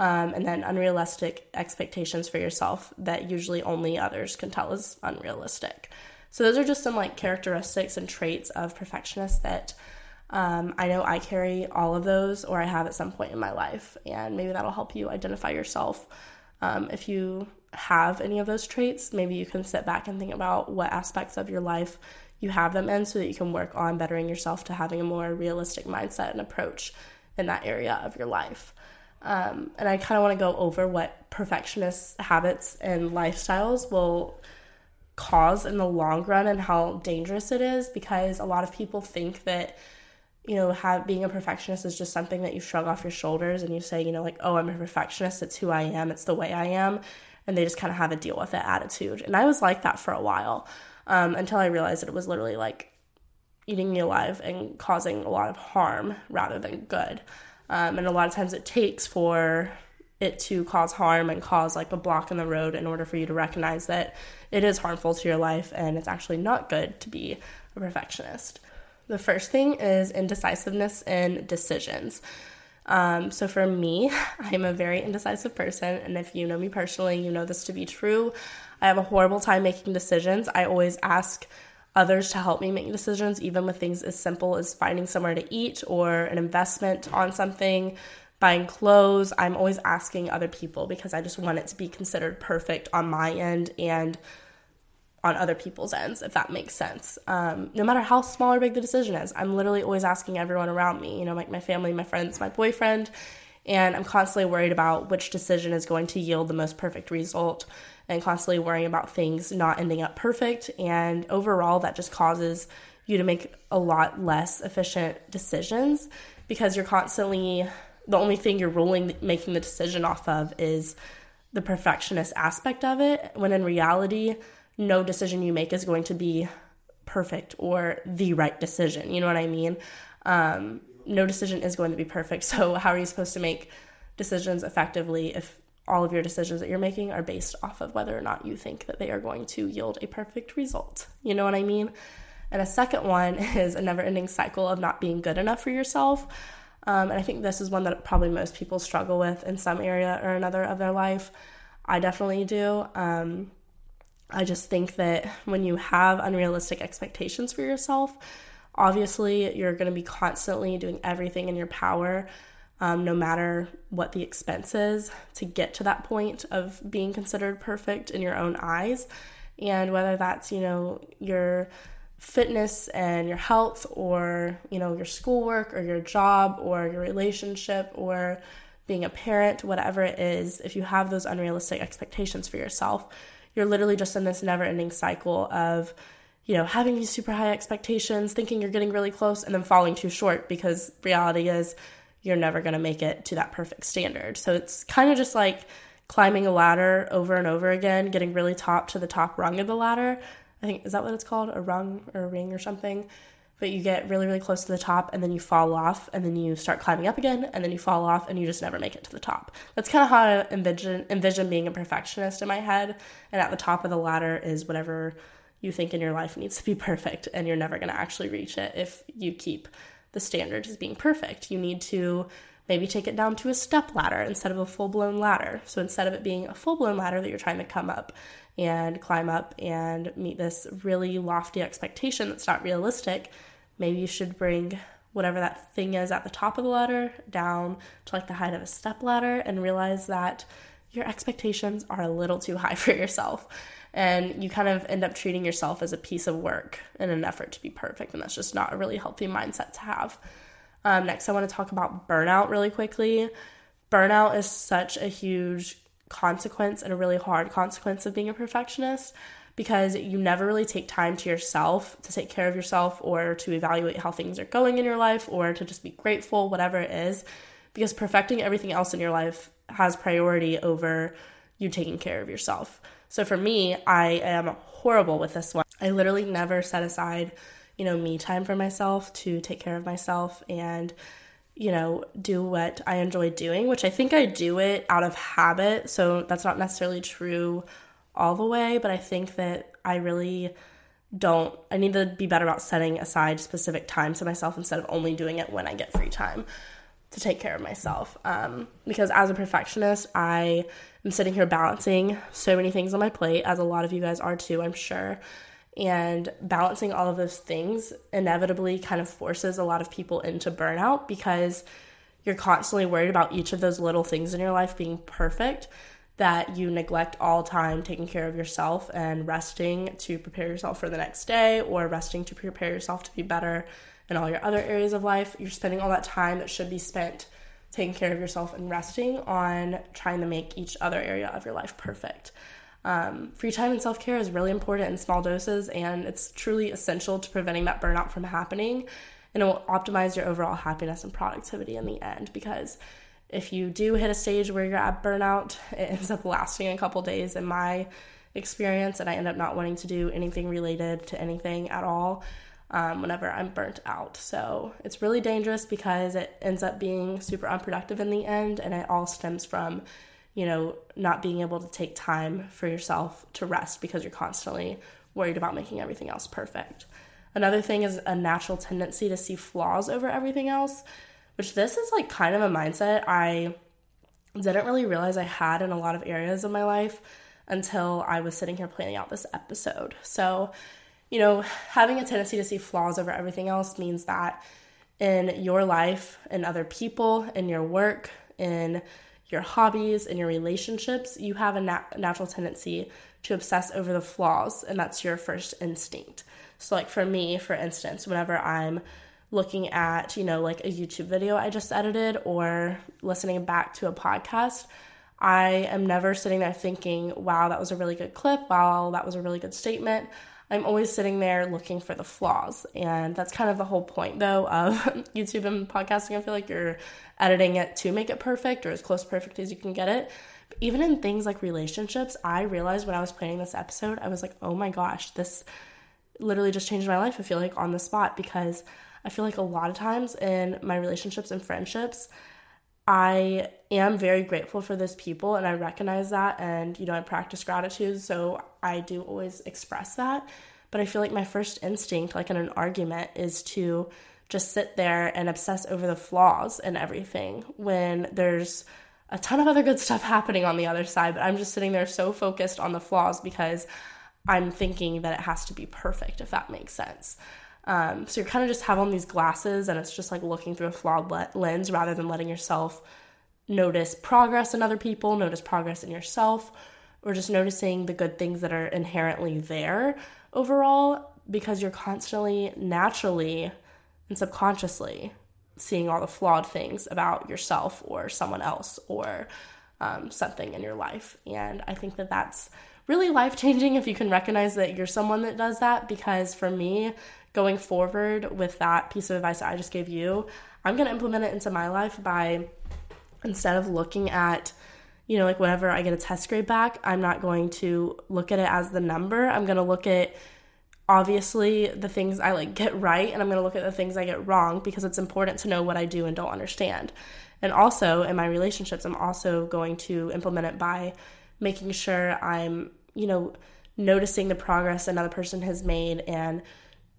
Speaker 1: Um, and then unrealistic expectations for yourself that usually only others can tell is unrealistic. So, those are just some like characteristics and traits of perfectionists that um, I know I carry all of those or I have at some point in my life. And maybe that'll help you identify yourself. Um, if you have any of those traits, maybe you can sit back and think about what aspects of your life you have them in so that you can work on bettering yourself to having a more realistic mindset and approach in that area of your life. Um, and I kind of want to go over what perfectionist habits and lifestyles will cause in the long run and how dangerous it is because a lot of people think that you know have being a perfectionist is just something that you shrug off your shoulders and you say you know like oh i'm a perfectionist. It's who i am. It's the way i am and they just kind of have a deal with it attitude and i was like that for a while um, until I realized that it was literally like eating me alive and causing a lot of harm rather than good. Um, and a lot of times it takes for it to cause harm and cause like a block in the road in order for you to recognize that it is harmful to your life and it's actually not good to be a perfectionist. The first thing is indecisiveness in decisions. Um, so for me, I'm a very indecisive person, and if you know me personally, you know this to be true. I have a horrible time making decisions. I always ask others to help me make decisions, even with things as simple as finding somewhere to eat or an investment on something, buying clothes. I'm always asking other people because I just want it to be considered perfect on my end and on other people's ends, if that makes sense. Um, no matter how small or big the decision is, I'm literally always asking everyone around me, you know, like my family, my friends, my boyfriend, and I'm constantly worried about which decision is going to yield the most perfect result and constantly worrying about things not ending up perfect. And overall, that just causes you to make a lot less efficient decisions because you're constantly the only thing you're ruling making the decision off of is the perfectionist aspect of it when in reality no decision you make is going to be perfect or the right decision you know what i mean um, no decision is going to be perfect so how are you supposed to make decisions effectively if all of your decisions that you're making are based off of whether or not you think that they are going to yield a perfect result. You know what I mean? And a second one is a never ending cycle of not being good enough for yourself. Um, and I think this is one that probably most people struggle with in some area or another of their life. I definitely do. Um, I just think that when you have unrealistic expectations for yourself, obviously you're going to be constantly doing everything in your power um, no matter what the expense is to get to that point of being considered perfect in your own eyes. And whether that's, you know, your fitness and your health or, you know, your schoolwork or your job or your relationship or being a parent, whatever it is, if you have those unrealistic expectations for yourself, you're literally just in this never ending cycle of, you know, having these super high expectations, thinking you're getting really close, and then falling too short because reality is you're never going to make it to that perfect standard. So it's kind of just like climbing a ladder over and over again, getting really top to the top rung of the ladder. I think is that what it's called? A rung or a ring or something. But you get really, really close to the top and then you fall off and then you start climbing up again and then you fall off and you just never make it to the top. That's kind of how I envision envision being a perfectionist in my head. And at the top of the ladder is whatever you think in your life needs to be perfect and you're never going to actually reach it if you keep the standard as being perfect. You need to maybe take it down to a step ladder instead of a full blown ladder. So instead of it being a full blown ladder that you're trying to come up and climb up and meet this really lofty expectation that's not realistic, maybe you should bring whatever that thing is at the top of the ladder down to like the height of a step ladder and realize that your expectations are a little too high for yourself. And you kind of end up treating yourself as a piece of work in an effort to be perfect and that's just not a really healthy mindset to have. Um, next i want to talk about burnout really quickly. Burnout is such a huge consequence and a really hard consequence of being a perfectionist because you never really take time to yourself to take care of yourself or to evaluate how things are going in your life or to just be grateful, whatever it is, because perfecting everything else in your life has priority over you taking care of yourself. So for me, I am horrible with this one. I literally never set aside, you know, me time for myself to take care of myself and you know, do what I enjoy doing, which I think I do it out of habit. So that's not necessarily true all the way, but I think that I really don't, I need to be better about setting aside specific time to myself instead of only doing it when I get free time to take care of myself. Um, because as a perfectionist, I am sitting here balancing so many things on my plate, as a lot of you guys are too, I'm sure. And balancing all of those things inevitably kind of forces a lot of people into burnout because you're constantly worried about each of those little things in your life being perfect that you neglect all time taking care of yourself and resting to prepare yourself for the next day or resting to prepare yourself to be better in all your other areas of life. You're spending all that time that should be spent taking care of yourself and resting on trying to make each other area of your life perfect. Um, free time and self care is really important in small doses, and it's truly essential to preventing that burnout from happening. And it will optimize your overall happiness and productivity in the end because if you do hit a stage where you're at burnout, it ends up lasting a couple days in my experience, and I end up not wanting to do anything related to anything at all um, whenever I'm burnt out. So it's really dangerous because it ends up being super unproductive in the end, and it all stems from you know, not being able to take time for yourself to rest because you're constantly worried about making everything else perfect. Another thing is a natural tendency to see flaws over everything else, which this is like kind of a mindset I didn't really realize I had in a lot of areas of my life until I was sitting here planning out this episode. So, you know, having a tendency to see flaws over everything else means that in your life, in other people, in your work, in your hobbies in your relationships, you have a nat- natural tendency to obsess over the flaws, and that's your first instinct. So, like for me, for instance, whenever I'm looking at, you know, like a YouTube video I just edited or listening back to a podcast, I am never sitting there thinking, wow, that was a really good clip. Wow, that was a really good statement. I'm always sitting there looking for the flaws. And that's kind of the whole point, though, of YouTube and podcasting. I feel like you're editing it to make it perfect or as close to perfect as you can get it. But even in things like relationships, I realized when I was planning this episode, I was like, oh my gosh, this literally just changed my life. I feel like on the spot because I feel like a lot of times in my relationships and friendships, I am very grateful for those people and I recognize that and you know I practice gratitude so I do always express that but I feel like my first instinct like in an argument is to just sit there and obsess over the flaws and everything when there's a ton of other good stuff happening on the other side but I'm just sitting there so focused on the flaws because I'm thinking that it has to be perfect if that makes sense. Um, so you're kind of just have on these glasses and it's just like looking through a flawed le- lens rather than letting yourself notice progress in other people, notice progress in yourself, or just noticing the good things that are inherently there overall because you're constantly, naturally, and subconsciously seeing all the flawed things about yourself or someone else or um, something in your life. And I think that that's really life changing if you can recognize that you're someone that does that because for me, going forward with that piece of advice that I just gave you, I'm going to implement it into my life by instead of looking at, you know, like whenever I get a test grade back, I'm not going to look at it as the number. I'm going to look at obviously the things I like get right and I'm going to look at the things I get wrong because it's important to know what I do and don't understand. And also in my relationships, I'm also going to implement it by making sure I'm, you know, noticing the progress another person has made and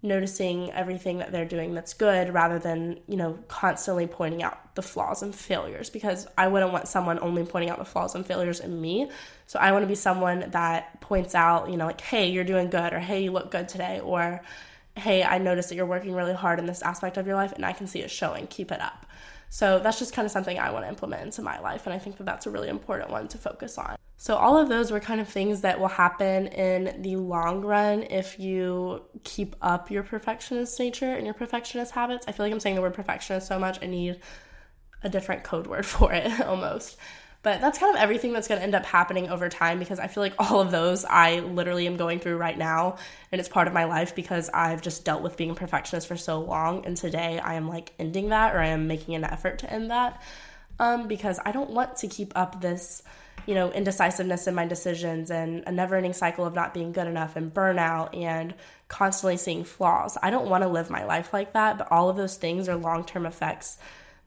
Speaker 1: noticing everything that they're doing that's good rather than, you know, constantly pointing out the flaws and failures because I wouldn't want someone only pointing out the flaws and failures in me. So I want to be someone that points out, you know, like, hey, you're doing good, or hey, you look good today, or hey, I noticed that you're working really hard in this aspect of your life and I can see it showing. Keep it up. So that's just kind of something I want to implement into my life. And I think that that's a really important one to focus on. So, all of those were kind of things that will happen in the long run if you keep up your perfectionist nature and your perfectionist habits. I feel like I'm saying the word perfectionist so much, I need a different code word for it almost. But that's kind of everything that's going to end up happening over time because I feel like all of those I literally am going through right now. And it's part of my life because I've just dealt with being a perfectionist for so long. And today I am like ending that or I am making an effort to end that um, because I don't want to keep up this, you know, indecisiveness in my decisions and a never ending cycle of not being good enough and burnout and constantly seeing flaws. I don't want to live my life like that. But all of those things are long term effects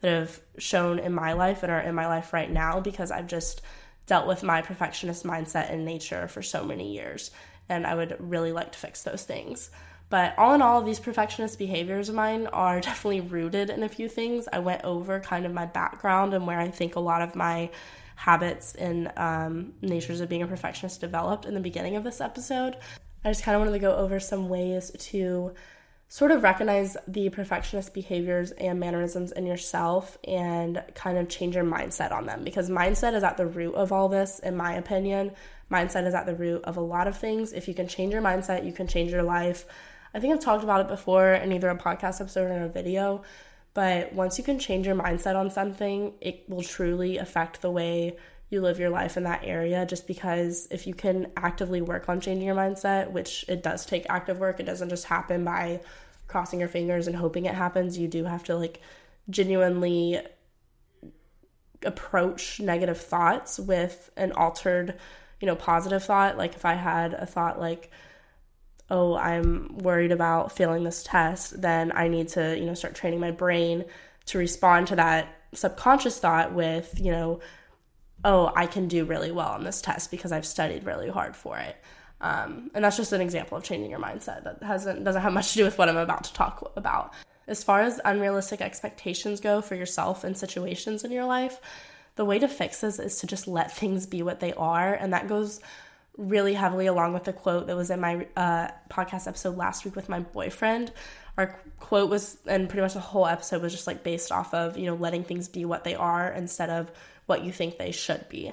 Speaker 1: that have shown in my life and are in my life right now because I've just dealt with my perfectionist mindset in nature for so many years. And I would really like to fix those things. But all in all, these perfectionist behaviors of mine are definitely rooted in a few things. I went over kind of my background and where I think a lot of my habits and um, natures of being a perfectionist developed in the beginning of this episode. I just kind of wanted to go over some ways to sort of recognize the perfectionist behaviors and mannerisms in yourself and kind of change your mindset on them. Because mindset is at the root of all this in my opinion. Mindset is at the root of a lot of things. If you can change your mindset you can change your life. I think i've talked about it before in either a podcast episode or a video but once you can change your mindset on something it will truly affect the way you live your life in that area just because if you can actively work on changing your mindset which it does take active work it doesn't just happen by crossing your fingers and hoping it happens. You do have to like genuinely approach negative thoughts with an altered, you know, positive thought. Like if I had a thought like, oh, I'm worried about failing this test, then I need to, you know, start training my brain to respond to that subconscious thought with, you know, oh, I can do really well on this test because I've studied really hard for it. Um, and that's just an example of changing your mindset that hasn't doesn't have much to do with what I'm about to talk about. As far as unrealistic expectations go for yourself and situations in your life, the way to fix this is to just let things be what they are, and that goes really heavily along with the quote that was in my uh, podcast episode last week with my boyfriend. Our quote was, and pretty much the whole episode was just like based off of you know letting things be what they are instead of what you think they should be,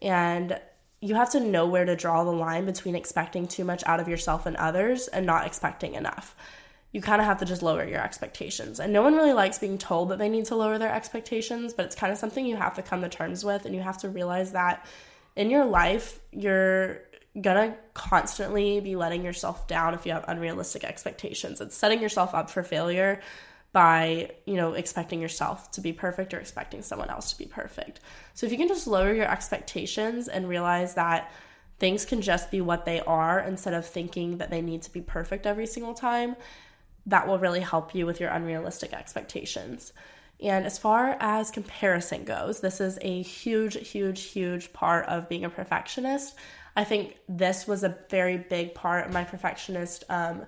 Speaker 1: and you have to know where to draw the line between expecting too much out of yourself and others and not expecting enough. You kind of have to just lower your expectations. And no one really likes being told that they need to lower their expectations, but it's kind of something you have to come to terms with. And you have to realize that in your life, you're gonna constantly be letting yourself down if you have unrealistic expectations. It's setting yourself up for failure by, you know, expecting yourself to be perfect or expecting someone else to be perfect. So if you can just lower your expectations and realize that things can just be what they are instead of thinking that they need to be perfect every single time, that will really help you with your unrealistic expectations. And as far as comparison goes, this is a huge, huge, huge part of being a perfectionist. I think this was a very big part of my perfectionist um,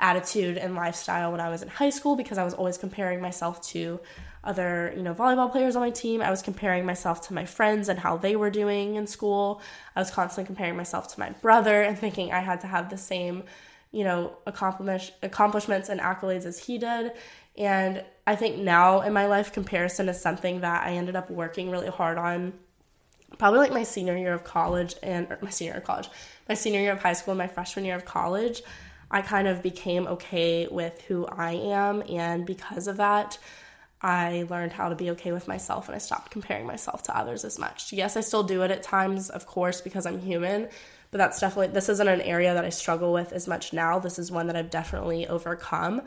Speaker 1: attitude and lifestyle when I was in high school because I was always comparing myself to other, you know, volleyball players on my team. I was comparing myself to my friends and how they were doing in school. I was constantly comparing myself to my brother and thinking I had to have the same, you know, accomplish accomplishments and accolades as he did. And I think now in my life comparison is something that I ended up working really hard on probably like my senior year of college and my senior year of college, my senior year of high school and my freshman year of college. I kind of became okay with who I am. And because of that, I learned how to be okay with myself and I stopped comparing myself to others as much. Yes, I still do it at times, of course, because I'm human, but that's definitely, this isn't an area that I struggle with as much now. This is one that I've definitely overcome.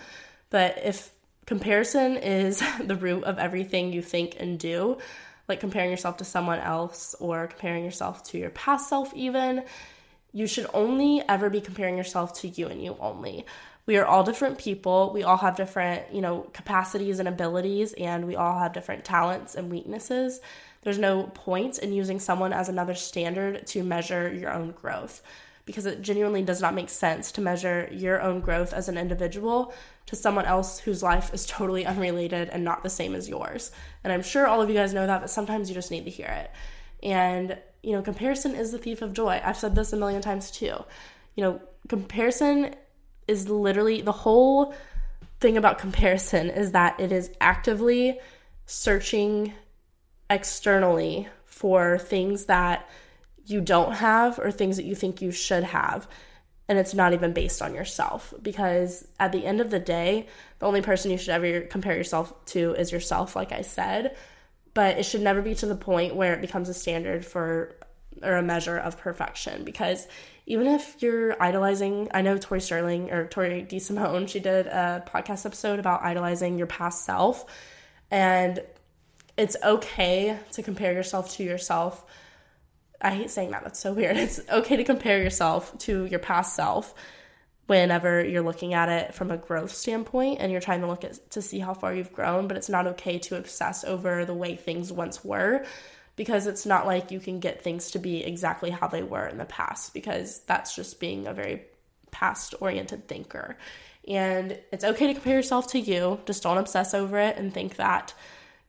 Speaker 1: But if comparison is the root of everything you think and do, like comparing yourself to someone else or comparing yourself to your past self, even, you should only ever be comparing yourself to you and you only. We are all different people. We all have different, you know, capacities and abilities and we all have different talents and weaknesses. There's no point in using someone as another standard to measure your own growth because it genuinely does not make sense to measure your own growth as an individual to someone else whose life is totally unrelated and not the same as yours. And I'm sure all of you guys know that, but sometimes you just need to hear it. And you know, comparison is the thief of joy. I've said this a million times too. You know, comparison is literally the whole thing about comparison is that it is actively searching externally for things that you don't have or things that you think you should have. And it's not even based on yourself because at the end of the day, the only person you should ever compare yourself to is yourself, like I said but it should never be to the point where it becomes a standard for or a measure of perfection because even if you're idolizing, I know Tori Sterling or Tori DeSimone, she did a podcast episode about idolizing your past self. And it's okay to compare yourself to yourself. I hate saying that, that's so weird. It's okay to compare yourself to your past self whenever you're looking at it from a growth standpoint and you're trying to look at to see how far you've grown, but it's not okay to obsess over the way things once were because it's not like you can get things to be exactly how they were in the past because that's just being a very past oriented thinker. And it's okay to compare yourself to you, just don't obsess over it and think that,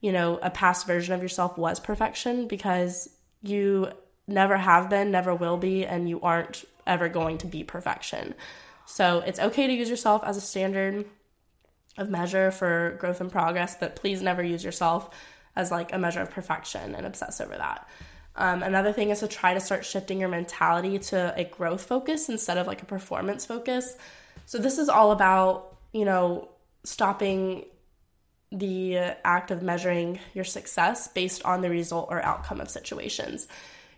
Speaker 1: you know, a past version of yourself was perfection because you never have been, never will be, and you aren't ever going to be perfection. So it's okay to use yourself as a standard of measure for growth and progress, but please never use yourself as like a measure of perfection and obsess over that. Um, another thing is to try to start shifting your mentality to a growth focus instead of like a performance focus. So this is all about, you know, stopping the act of measuring your success based on the result or outcome of situations.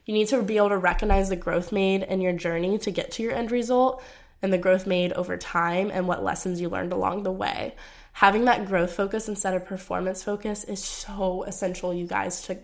Speaker 1: You need to be able to recognize the growth made in your journey to get to your end result and the growth made over time and what lessons you learned along the way having that growth focus instead of performance focus is so essential, you guys, to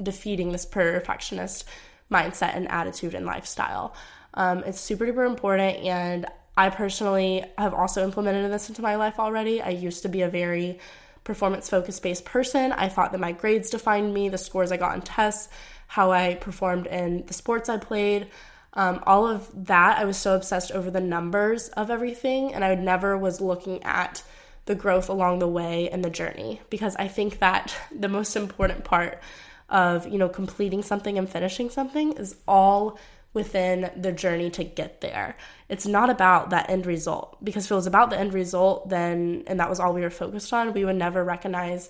Speaker 1: defeating this perfectionist mindset and attitude and lifestyle. Um, it's super duper important, and I personally have also implemented this into my life already. I used to be a very performance focused based person. I thought that my grades defined me, the scores I got on tests, how I performed in the sports I played. Um, all of that, I was so obsessed over the numbers of everything, and I never was looking at the growth along the way and the journey because I think that the most important part of, you know, completing something and finishing something is all within the journey to get there. It's not about that end result because if it was about the end result then and that was all we were focused on, we would never recognize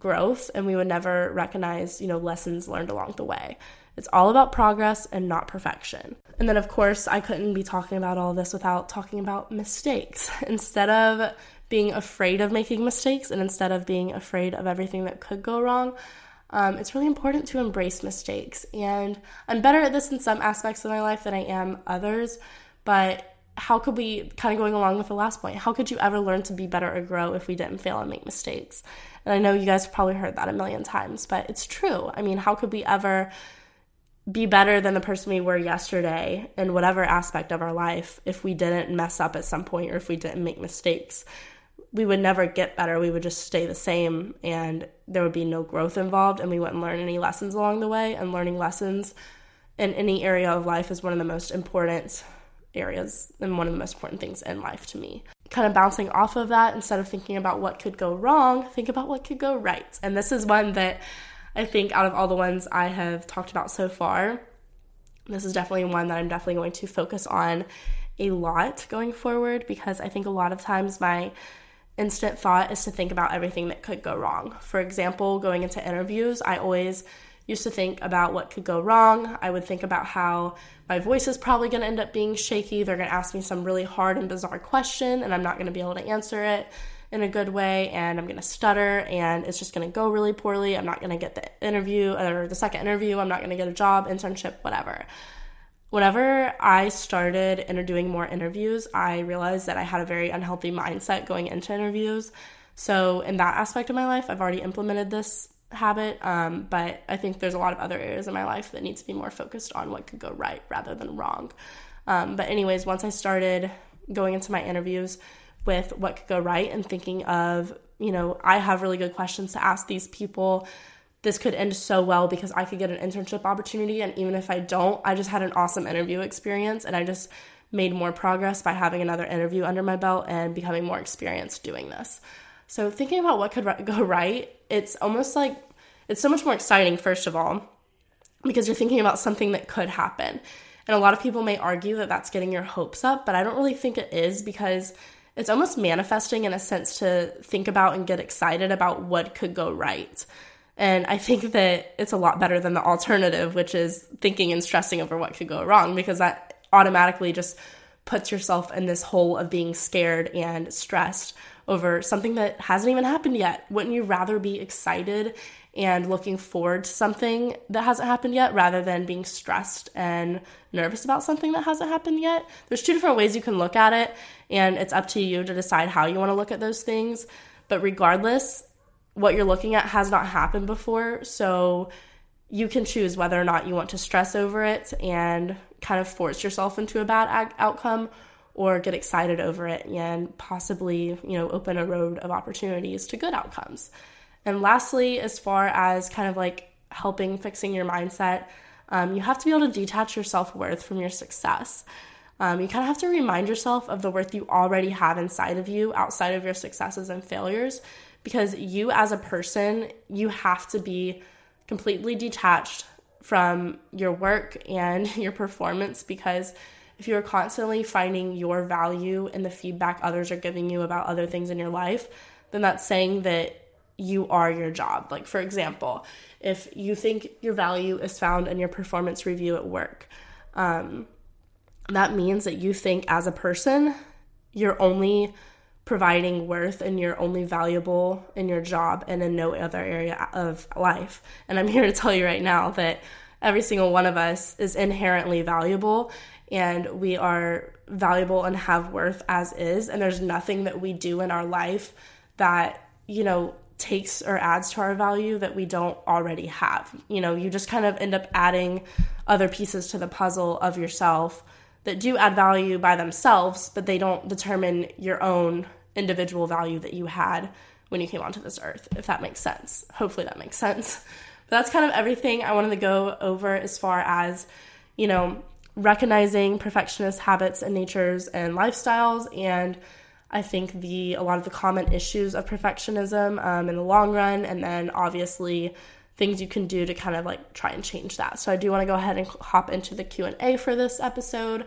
Speaker 1: growth and we would never recognize, you know, lessons learned along the way. It's all about progress and not perfection. And then, of course, I couldn't be talking about all this without talking about mistakes. Instead of being afraid of making mistakes and instead of being afraid of everything that could go wrong, um, it's really important to embrace mistakes. And I'm better at this in some aspects of my life than I am others, but how could we, kind of going along with the last point, how could you ever learn to be better or grow if we didn't fail and make mistakes? And I know you guys have probably heard that a million times, but it's true. I mean, how could we ever be better than the person we were yesterday in whatever aspect of our life if we didn't mess up at some point or if we didn't make mistakes? we would never get better. We would just stay the same and there would be no growth involved and we wouldn't learn any lessons along the way. And learning lessons in any area of life is one of the most important areas and one of the most important things in life to me. Kind of bouncing off of that, instead of thinking about what could go wrong, think about what could go right. And this is one that I think out of all the ones I have talked about so far, this is definitely one that I'm definitely going to focus on a lot going forward because I think a lot of times my instant thought is to think about everything that could go wrong. For example, going into interviews, I always used to think about what could go wrong. I would think about how my voice is probably going to end up being shaky. They're going to ask me some really hard and bizarre question, and I'm not going to be able to answer it in a good way, and I'm going to stutter, and it's just going to go really poorly. I'm not going to get the interview or the second interview. I'm not going to get a job, internship, whatever whenever I started doing more interviews, I realized that I had a very unhealthy mindset going into interviews. So, in that aspect of my life, I've already implemented this habit, um, but I think there's a lot of other areas in my life that need to be more focused on what could go right rather than wrong. Um, but, anyways, once I started going into my interviews with what could go right and thinking of, you know, I have really good questions to ask these people this could end so well because I could get an internship opportunity. And even if I don't, I just had an awesome interview experience and I just made more progress by having another interview under my belt and becoming more experienced doing this. So, thinking about what could go right, it's almost like it's so much more exciting, first of all, because you're thinking about something that could happen. And a lot of people may argue that that's getting your hopes up, but I don't really think it is because it's almost manifesting in a sense to think about and get excited about what could go right. And I think that it's a lot better than the alternative, which is thinking and stressing over what could go wrong, because that automatically just puts yourself in this hole of being scared and stressed over something that hasn't even happened yet? Wouldn't you rather be excited and looking forward to something that hasn't happened yet rather than being stressed and nervous about something that hasn't happened yet? There's two different ways you can look at it, and it's up to you to decide how you want to look at those things. But regardless, what you're looking at has not happened before. So you can choose whether or not you want to stress over it and kind of force yourself into a bad outcome or get excited over it and possibly, you know, open a road of opportunities to good outcomes. And lastly, as far as kind of like helping fixing your mindset, um, you have to be able to detach your self worth from your success. Um, you kind of have to remind yourself of the worth you already have inside of you outside of your successes and failures because you as a person, you have to be completely detached from your work and your performance because if you're constantly finding your value in the feedback others are giving you about other things in your life, then that's saying that you are your job. Like, for example, if you think your value is found in your performance review at work, um, that means that you think as a person, you're only providing worth and you're only valuable in your job and in no other area of life. And I'm here to tell you right now that every single one of us is inherently valuable and we are valuable and have worth as is. And there's nothing that we do in our life that, you know, takes or adds to our value that we don't already have. You know, you just kind of end up adding other pieces to the puzzle of yourself that do add value by themselves, but they don't determine your own individual value that you had when you came onto this earth, if that makes sense. Hopefully that makes sense. But that's kind of everything I wanted to go over as far as, you know, recognizing perfectionist habits and natures and lifestyles and I think the a lot of the common issues of perfectionism um, in the long run, and then obviously things you can do to kind of like try and change that. So I do want to go ahead and hop into the Q and A for this episode.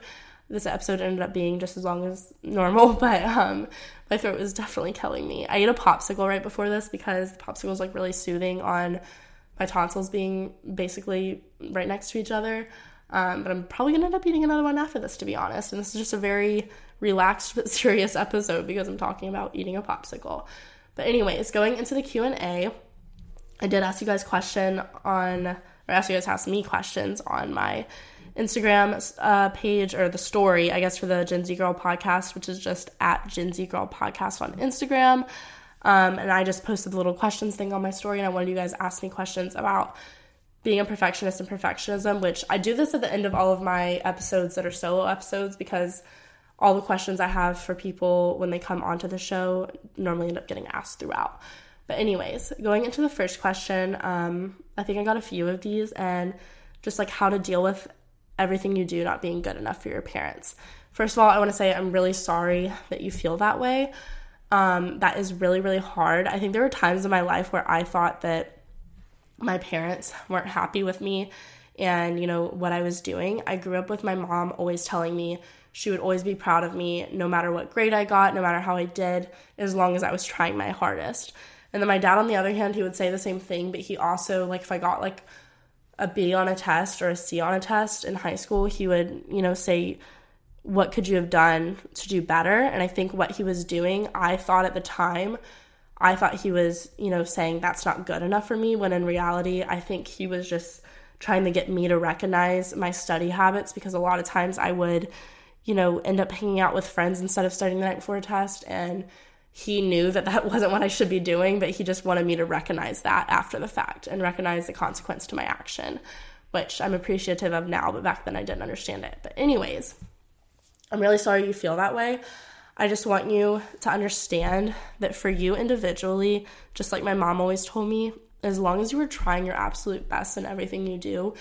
Speaker 1: This episode ended up being just as long as normal, but um, my throat was definitely killing me. I ate a popsicle right before this because the popsicle was like really soothing on my tonsils being basically right next to each other. Um, but I'm probably gonna end up eating another one after this, to be honest. And this is just a very relaxed but serious episode because I'm talking about eating a popsicle. But anyways, going into the Q and A, I did ask you guys question on, or ask you guys ask me questions on my Instagram uh, page or the story, I guess, for the Gen Z Girl podcast, which is just at Gen Z Girl podcast on Instagram. Um, and I just posted the little questions thing on my story, and I wanted you guys to ask me questions about being a perfectionist and perfectionism, which I do this at the end of all of my episodes that are solo episodes because all the questions I have for people when they come onto the show normally end up getting asked throughout. But, anyways, going into the first question, um, I think I got a few of these and just like how to deal with everything you do not being good enough for your parents. First of all, I want to say I'm really sorry that you feel that way. Um, that is really, really hard. I think there were times in my life where I thought that my parents weren't happy with me and you know what I was doing. I grew up with my mom always telling me she would always be proud of me no matter what grade I got, no matter how I did, as long as I was trying my hardest. And then my dad on the other hand, he would say the same thing, but he also like if I got like a B on a test or a C on a test in high school, he would, you know, say what could you have done to do better? And I think what he was doing, I thought at the time I thought he was, you know, saying that's not good enough for me when in reality, I think he was just trying to get me to recognize my study habits because a lot of times I would, you know, end up hanging out with friends instead of studying the night before a test and he knew that that wasn't what I should be doing, but he just wanted me to recognize that after the fact and recognize the consequence to my action, which I'm appreciative of now, but back then I didn't understand it. But, anyways, I'm really sorry you feel that way. I just want you to understand that for you individually, just like my mom always told me, as long as you are trying your absolute best in everything you do,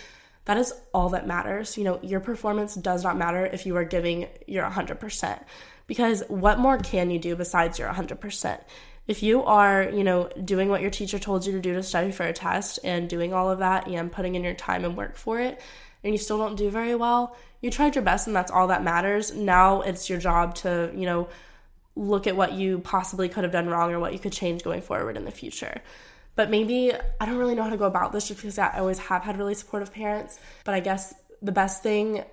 Speaker 1: that is all that matters. You know, your performance does not matter if you are giving your 100%. Because what more can you do besides your 100%? If you are, you know, doing what your teacher told you to do to study for a test and doing all of that and putting in your time and work for it, and you still don't do very well, you tried your best and that's all that matters. Now it's your job to, you know, look at what you possibly could have done wrong or what you could change going forward in the future. But maybe I don't really know how to go about this just because I always have had really supportive parents. But I guess the best thing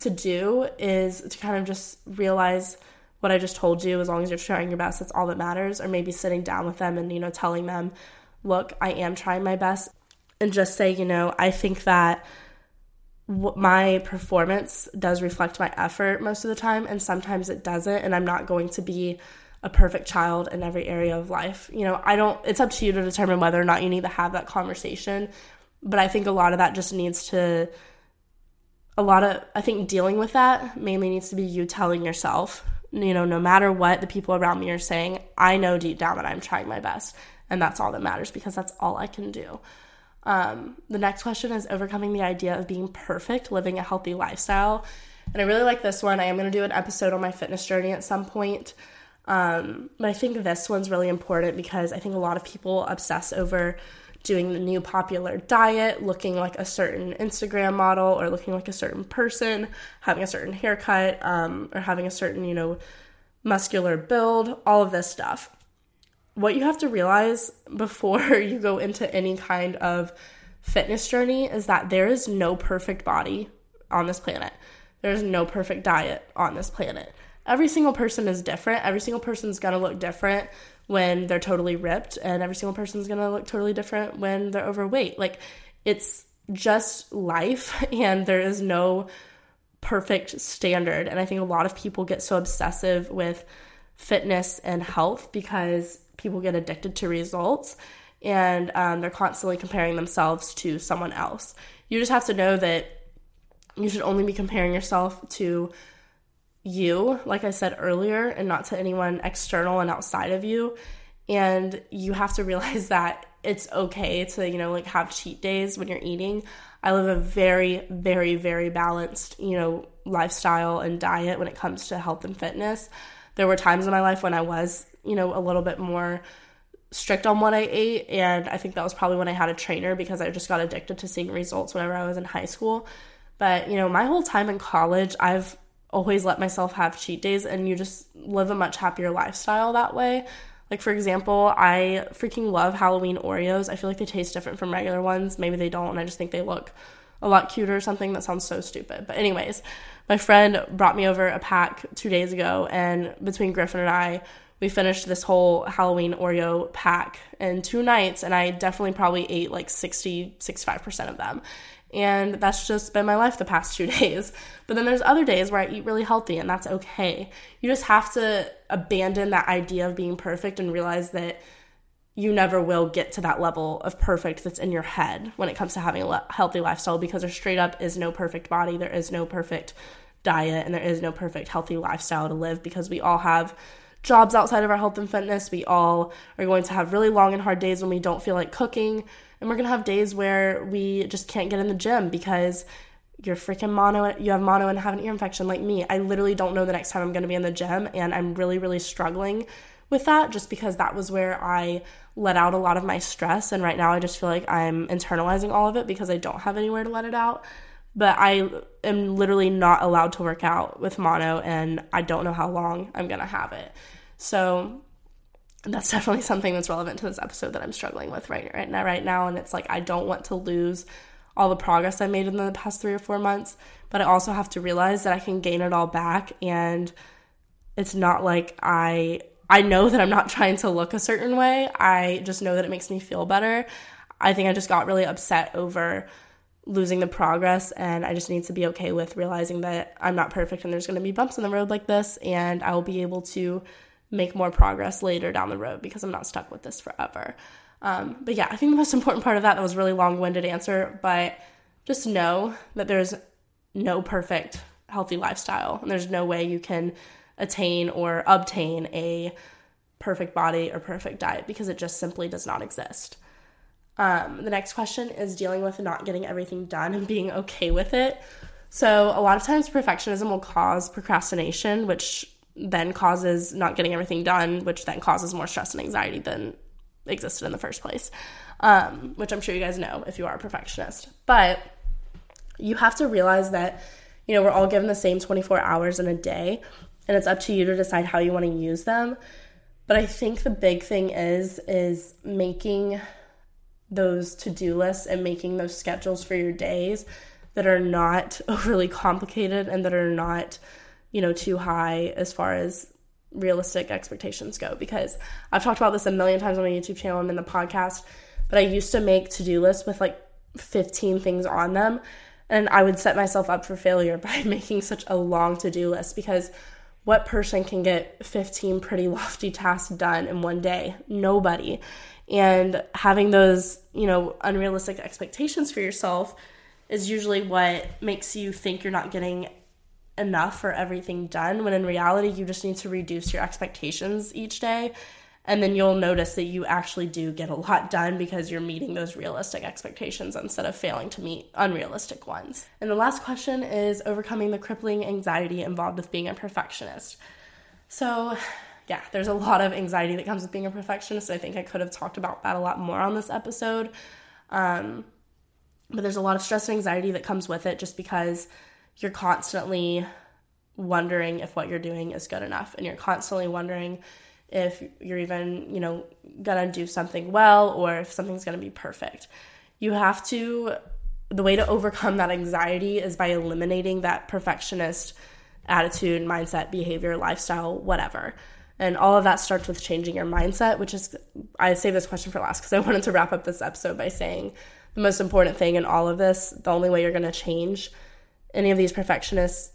Speaker 1: to do is to kind of just realize what I just told you, as long as you're trying your best, that's all that matters. Or maybe sitting down with them and, you know, telling them, look, I am trying my best. And just say, you know, I think that my performance does reflect my effort most of the time, and sometimes it doesn't. And I'm not going to be a perfect child in every area of life. You know, I don't, it's up to you to determine whether or not you need to have that conversation. But I think a lot of that just needs to, a lot of, I think dealing with that mainly needs to be you telling yourself you know, no matter what the people around me are saying, I know deep down that I'm trying my best. And that's all that matters because that's all I can do. Um, the next question is overcoming the idea of being perfect, living a healthy lifestyle. And I really like this one. I am going to do an episode on my fitness journey at some point. Um, but I think this one's really important because I think a lot of people obsess over doing the new popular diet, looking like a certain Instagram model or looking like a certain person, having a certain haircut, um, or having a certain, you know, muscular build, all of this stuff. What you have to realize before you go into any kind of fitness journey is that there is no perfect body on this planet. There's no perfect diet on this planet. Every single person is different. Every single person's gonna look different when they're totally ripped, and every single person's gonna look totally different when they're overweight. Like, it's just life, and there is no perfect standard. And I think a lot of people get so obsessive with fitness and health because people get addicted to results and um, they're constantly comparing themselves to someone else. You just have to know that you should only be comparing yourself to you, like I said earlier, and not to anyone external and outside of you. And you have to realize that it's okay to, you know, like have cheat days when you're eating. I live a very, very, very balanced, you know, lifestyle and diet when it comes to health and fitness. There were times in my life when I was, you know, a little bit more strict on what I ate. And I think that was probably when I had a trainer because I just got addicted to seeing results whenever I was in high school. But, you know, my whole time in college, I've always let myself have cheat days and you just live a much happier lifestyle that way. Like for example, I freaking love Halloween Oreos. I feel like they taste different from regular ones. Maybe they don't, and I just think they look a lot cuter or something. That sounds so stupid. But anyways, my friend brought me over a pack 2 days ago and between Griffin and I, we finished this whole Halloween Oreo pack in two nights and I definitely probably ate like 60 65% of them. And that's just been my life the past two days. But then there's other days where I eat really healthy, and that's okay. You just have to abandon that idea of being perfect and realize that you never will get to that level of perfect that's in your head when it comes to having a healthy lifestyle because there straight up is no perfect body, there is no perfect diet, and there is no perfect healthy lifestyle to live because we all have jobs outside of our health and fitness. We all are going to have really long and hard days when we don't feel like cooking. And we're gonna have days where we just can't get in the gym because you're freaking mono you have mono and have an ear infection like me. I literally don't know the next time i'm going to be in the gym and i'm really really struggling with that just because that was where i let out a lot of my stress. And right now i just feel like i'm internalizing all of it because i don't have anywhere to let it out but i am literally not allowed to work out with mono and i don't know how long i'm going to have it so that's definitely something that's relevant to this episode that I'm struggling with right right now right now and it's like I don't want to lose all the progress I made in the past 3 or 4 months but I also have to realize that I can gain it all back and it's not like I I know that I'm not trying to look a certain way. I just know that it makes me feel better. I think I just got really upset over losing the progress and I just need to be okay with realizing that I'm not perfect and there's going to be bumps in the road like this and I will be able to make more progress later down the road because I'm not stuck with this forever. Um, but yeah, I think the most important part of that, that was really long winded answer, but just know that there's no perfect healthy lifestyle and there's no way you can attain or obtain a perfect body or perfect diet because it just simply does not exist. Um, the next question is dealing with not getting everything done and being okay with it. So, a lot of times, perfectionism will cause procrastination, which then causes not getting everything done, which then causes more stress and anxiety than existed in the first place, um, which I'm sure you guys know if you are a perfectionist. But you have to realize that, you know, we're all given the same 24 hours in a day, and it's up to you to decide how you want to use them. But I think the big thing is is making those to-do lists and making those schedules for your days that are not overly complicated and that are not you know, too high as far as realistic expectations go because I've talked about this a million times on my YouTube channel and in the podcast, but I used to make to do lists with like 15 things on them. And I would set myself up for failure by making such a long to do list because what person can get 15 pretty lofty tasks done in one day? Nobody. And having those, you know, unrealistic expectations for yourself is usually what makes you think you're not getting enough for everything done when in reality you just need to reduce your expectations each day and then you'll notice that you actually do get a lot done because you're meeting those realistic expectations instead of failing to meet unrealistic ones. And the last question is overcoming the crippling anxiety involved with being a perfectionist. So, yeah, there's a lot of anxiety that comes with being a perfectionist. I think I could have talked about that a lot more on this episode. Um, but there's a lot of stress and anxiety that comes with it just because you're constantly wondering if what you're doing is good enough and you're constantly wondering if you're even, you know, gonna do something well or if something's gonna be perfect. You have to, the way to overcome that anxiety is by eliminating that perfectionist attitude, mindset, behavior, lifestyle, whatever. And all of that starts with changing your mindset, which is, I saved this question for last because I wanted to wrap up this episode by saying the most important thing in all of this, the only way you're gonna change any of these perfectionist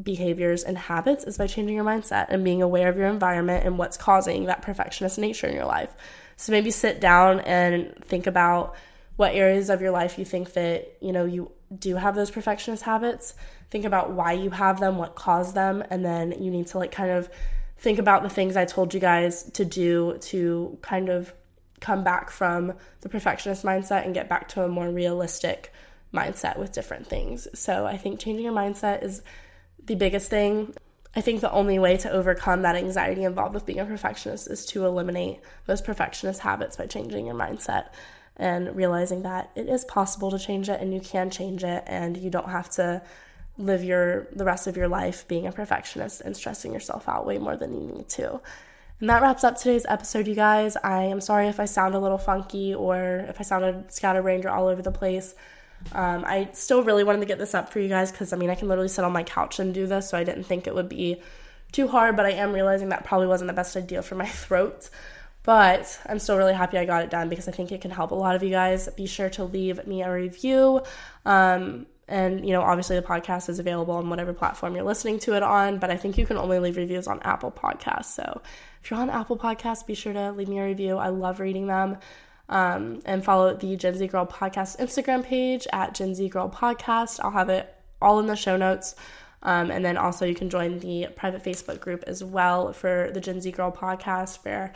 Speaker 1: behaviors and habits is by changing your mindset and being aware of your environment and what's causing that perfectionist nature in your life. So maybe sit down and think about what areas of your life you think that, you know, you do have those perfectionist habits. Think about why you have them, what caused them, and then you need to like kind of think about the things I told you guys to do to kind of come back from the perfectionist mindset and get back to a more realistic mindset with different things. So I think changing your mindset is the biggest thing. I think the only way to overcome that anxiety involved with being a perfectionist is to eliminate those perfectionist habits by changing your mindset and realizing that it is possible to change it and you can change it and you don't have to live your the rest of your life being a perfectionist and stressing yourself out way more than you need to. And that wraps up today's episode, you guys. I am sorry if I sound a little funky or if I sounded scatterbrained or all over the place. Um, I still really wanted to get this up for you guys because I mean, I can literally sit on my couch and do this, so I didn't think it would be too hard, but I am realizing that probably wasn't the best idea for my throat. But I'm still really happy I got it done because I think it can help a lot of you guys. Be sure to leave me a review. Um, and, you know, obviously the podcast is available on whatever platform you're listening to it on, but I think you can only leave reviews on Apple Podcasts. So if you're on Apple Podcasts, be sure to leave me a review. I love reading them. Um, and follow the Gen Z Girl Podcast Instagram page at Gen Z Girl Podcast. I'll have it all in the show notes. Um, and then also you can join the private Facebook group as well for the Gen Z Girl Podcast, where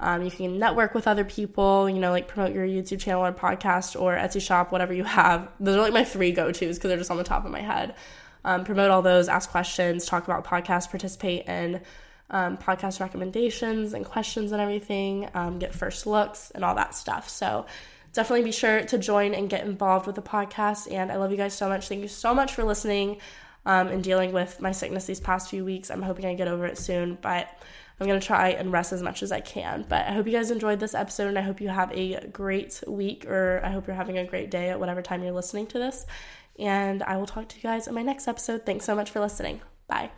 Speaker 1: um, you can network with other people, you know, like promote your YouTube channel or podcast or Etsy shop, whatever you have. Those are like my three go tos because they're just on the top of my head. Um, promote all those, ask questions, talk about podcasts, participate in um, podcast recommendations and questions and everything, um, get first looks and all that stuff. So definitely be sure to join and get involved with the podcast. And I love you guys so much. Thank you so much for listening um, and dealing with my sickness these past few weeks. I'm hoping I get over it soon, but I'm going to try and rest as much as I can. But I hope you guys enjoyed this episode and I hope you have a great week or I hope you're having a great day at whatever time you're listening to this. And I will talk to you guys in my next episode. Thanks so much for listening. Bye.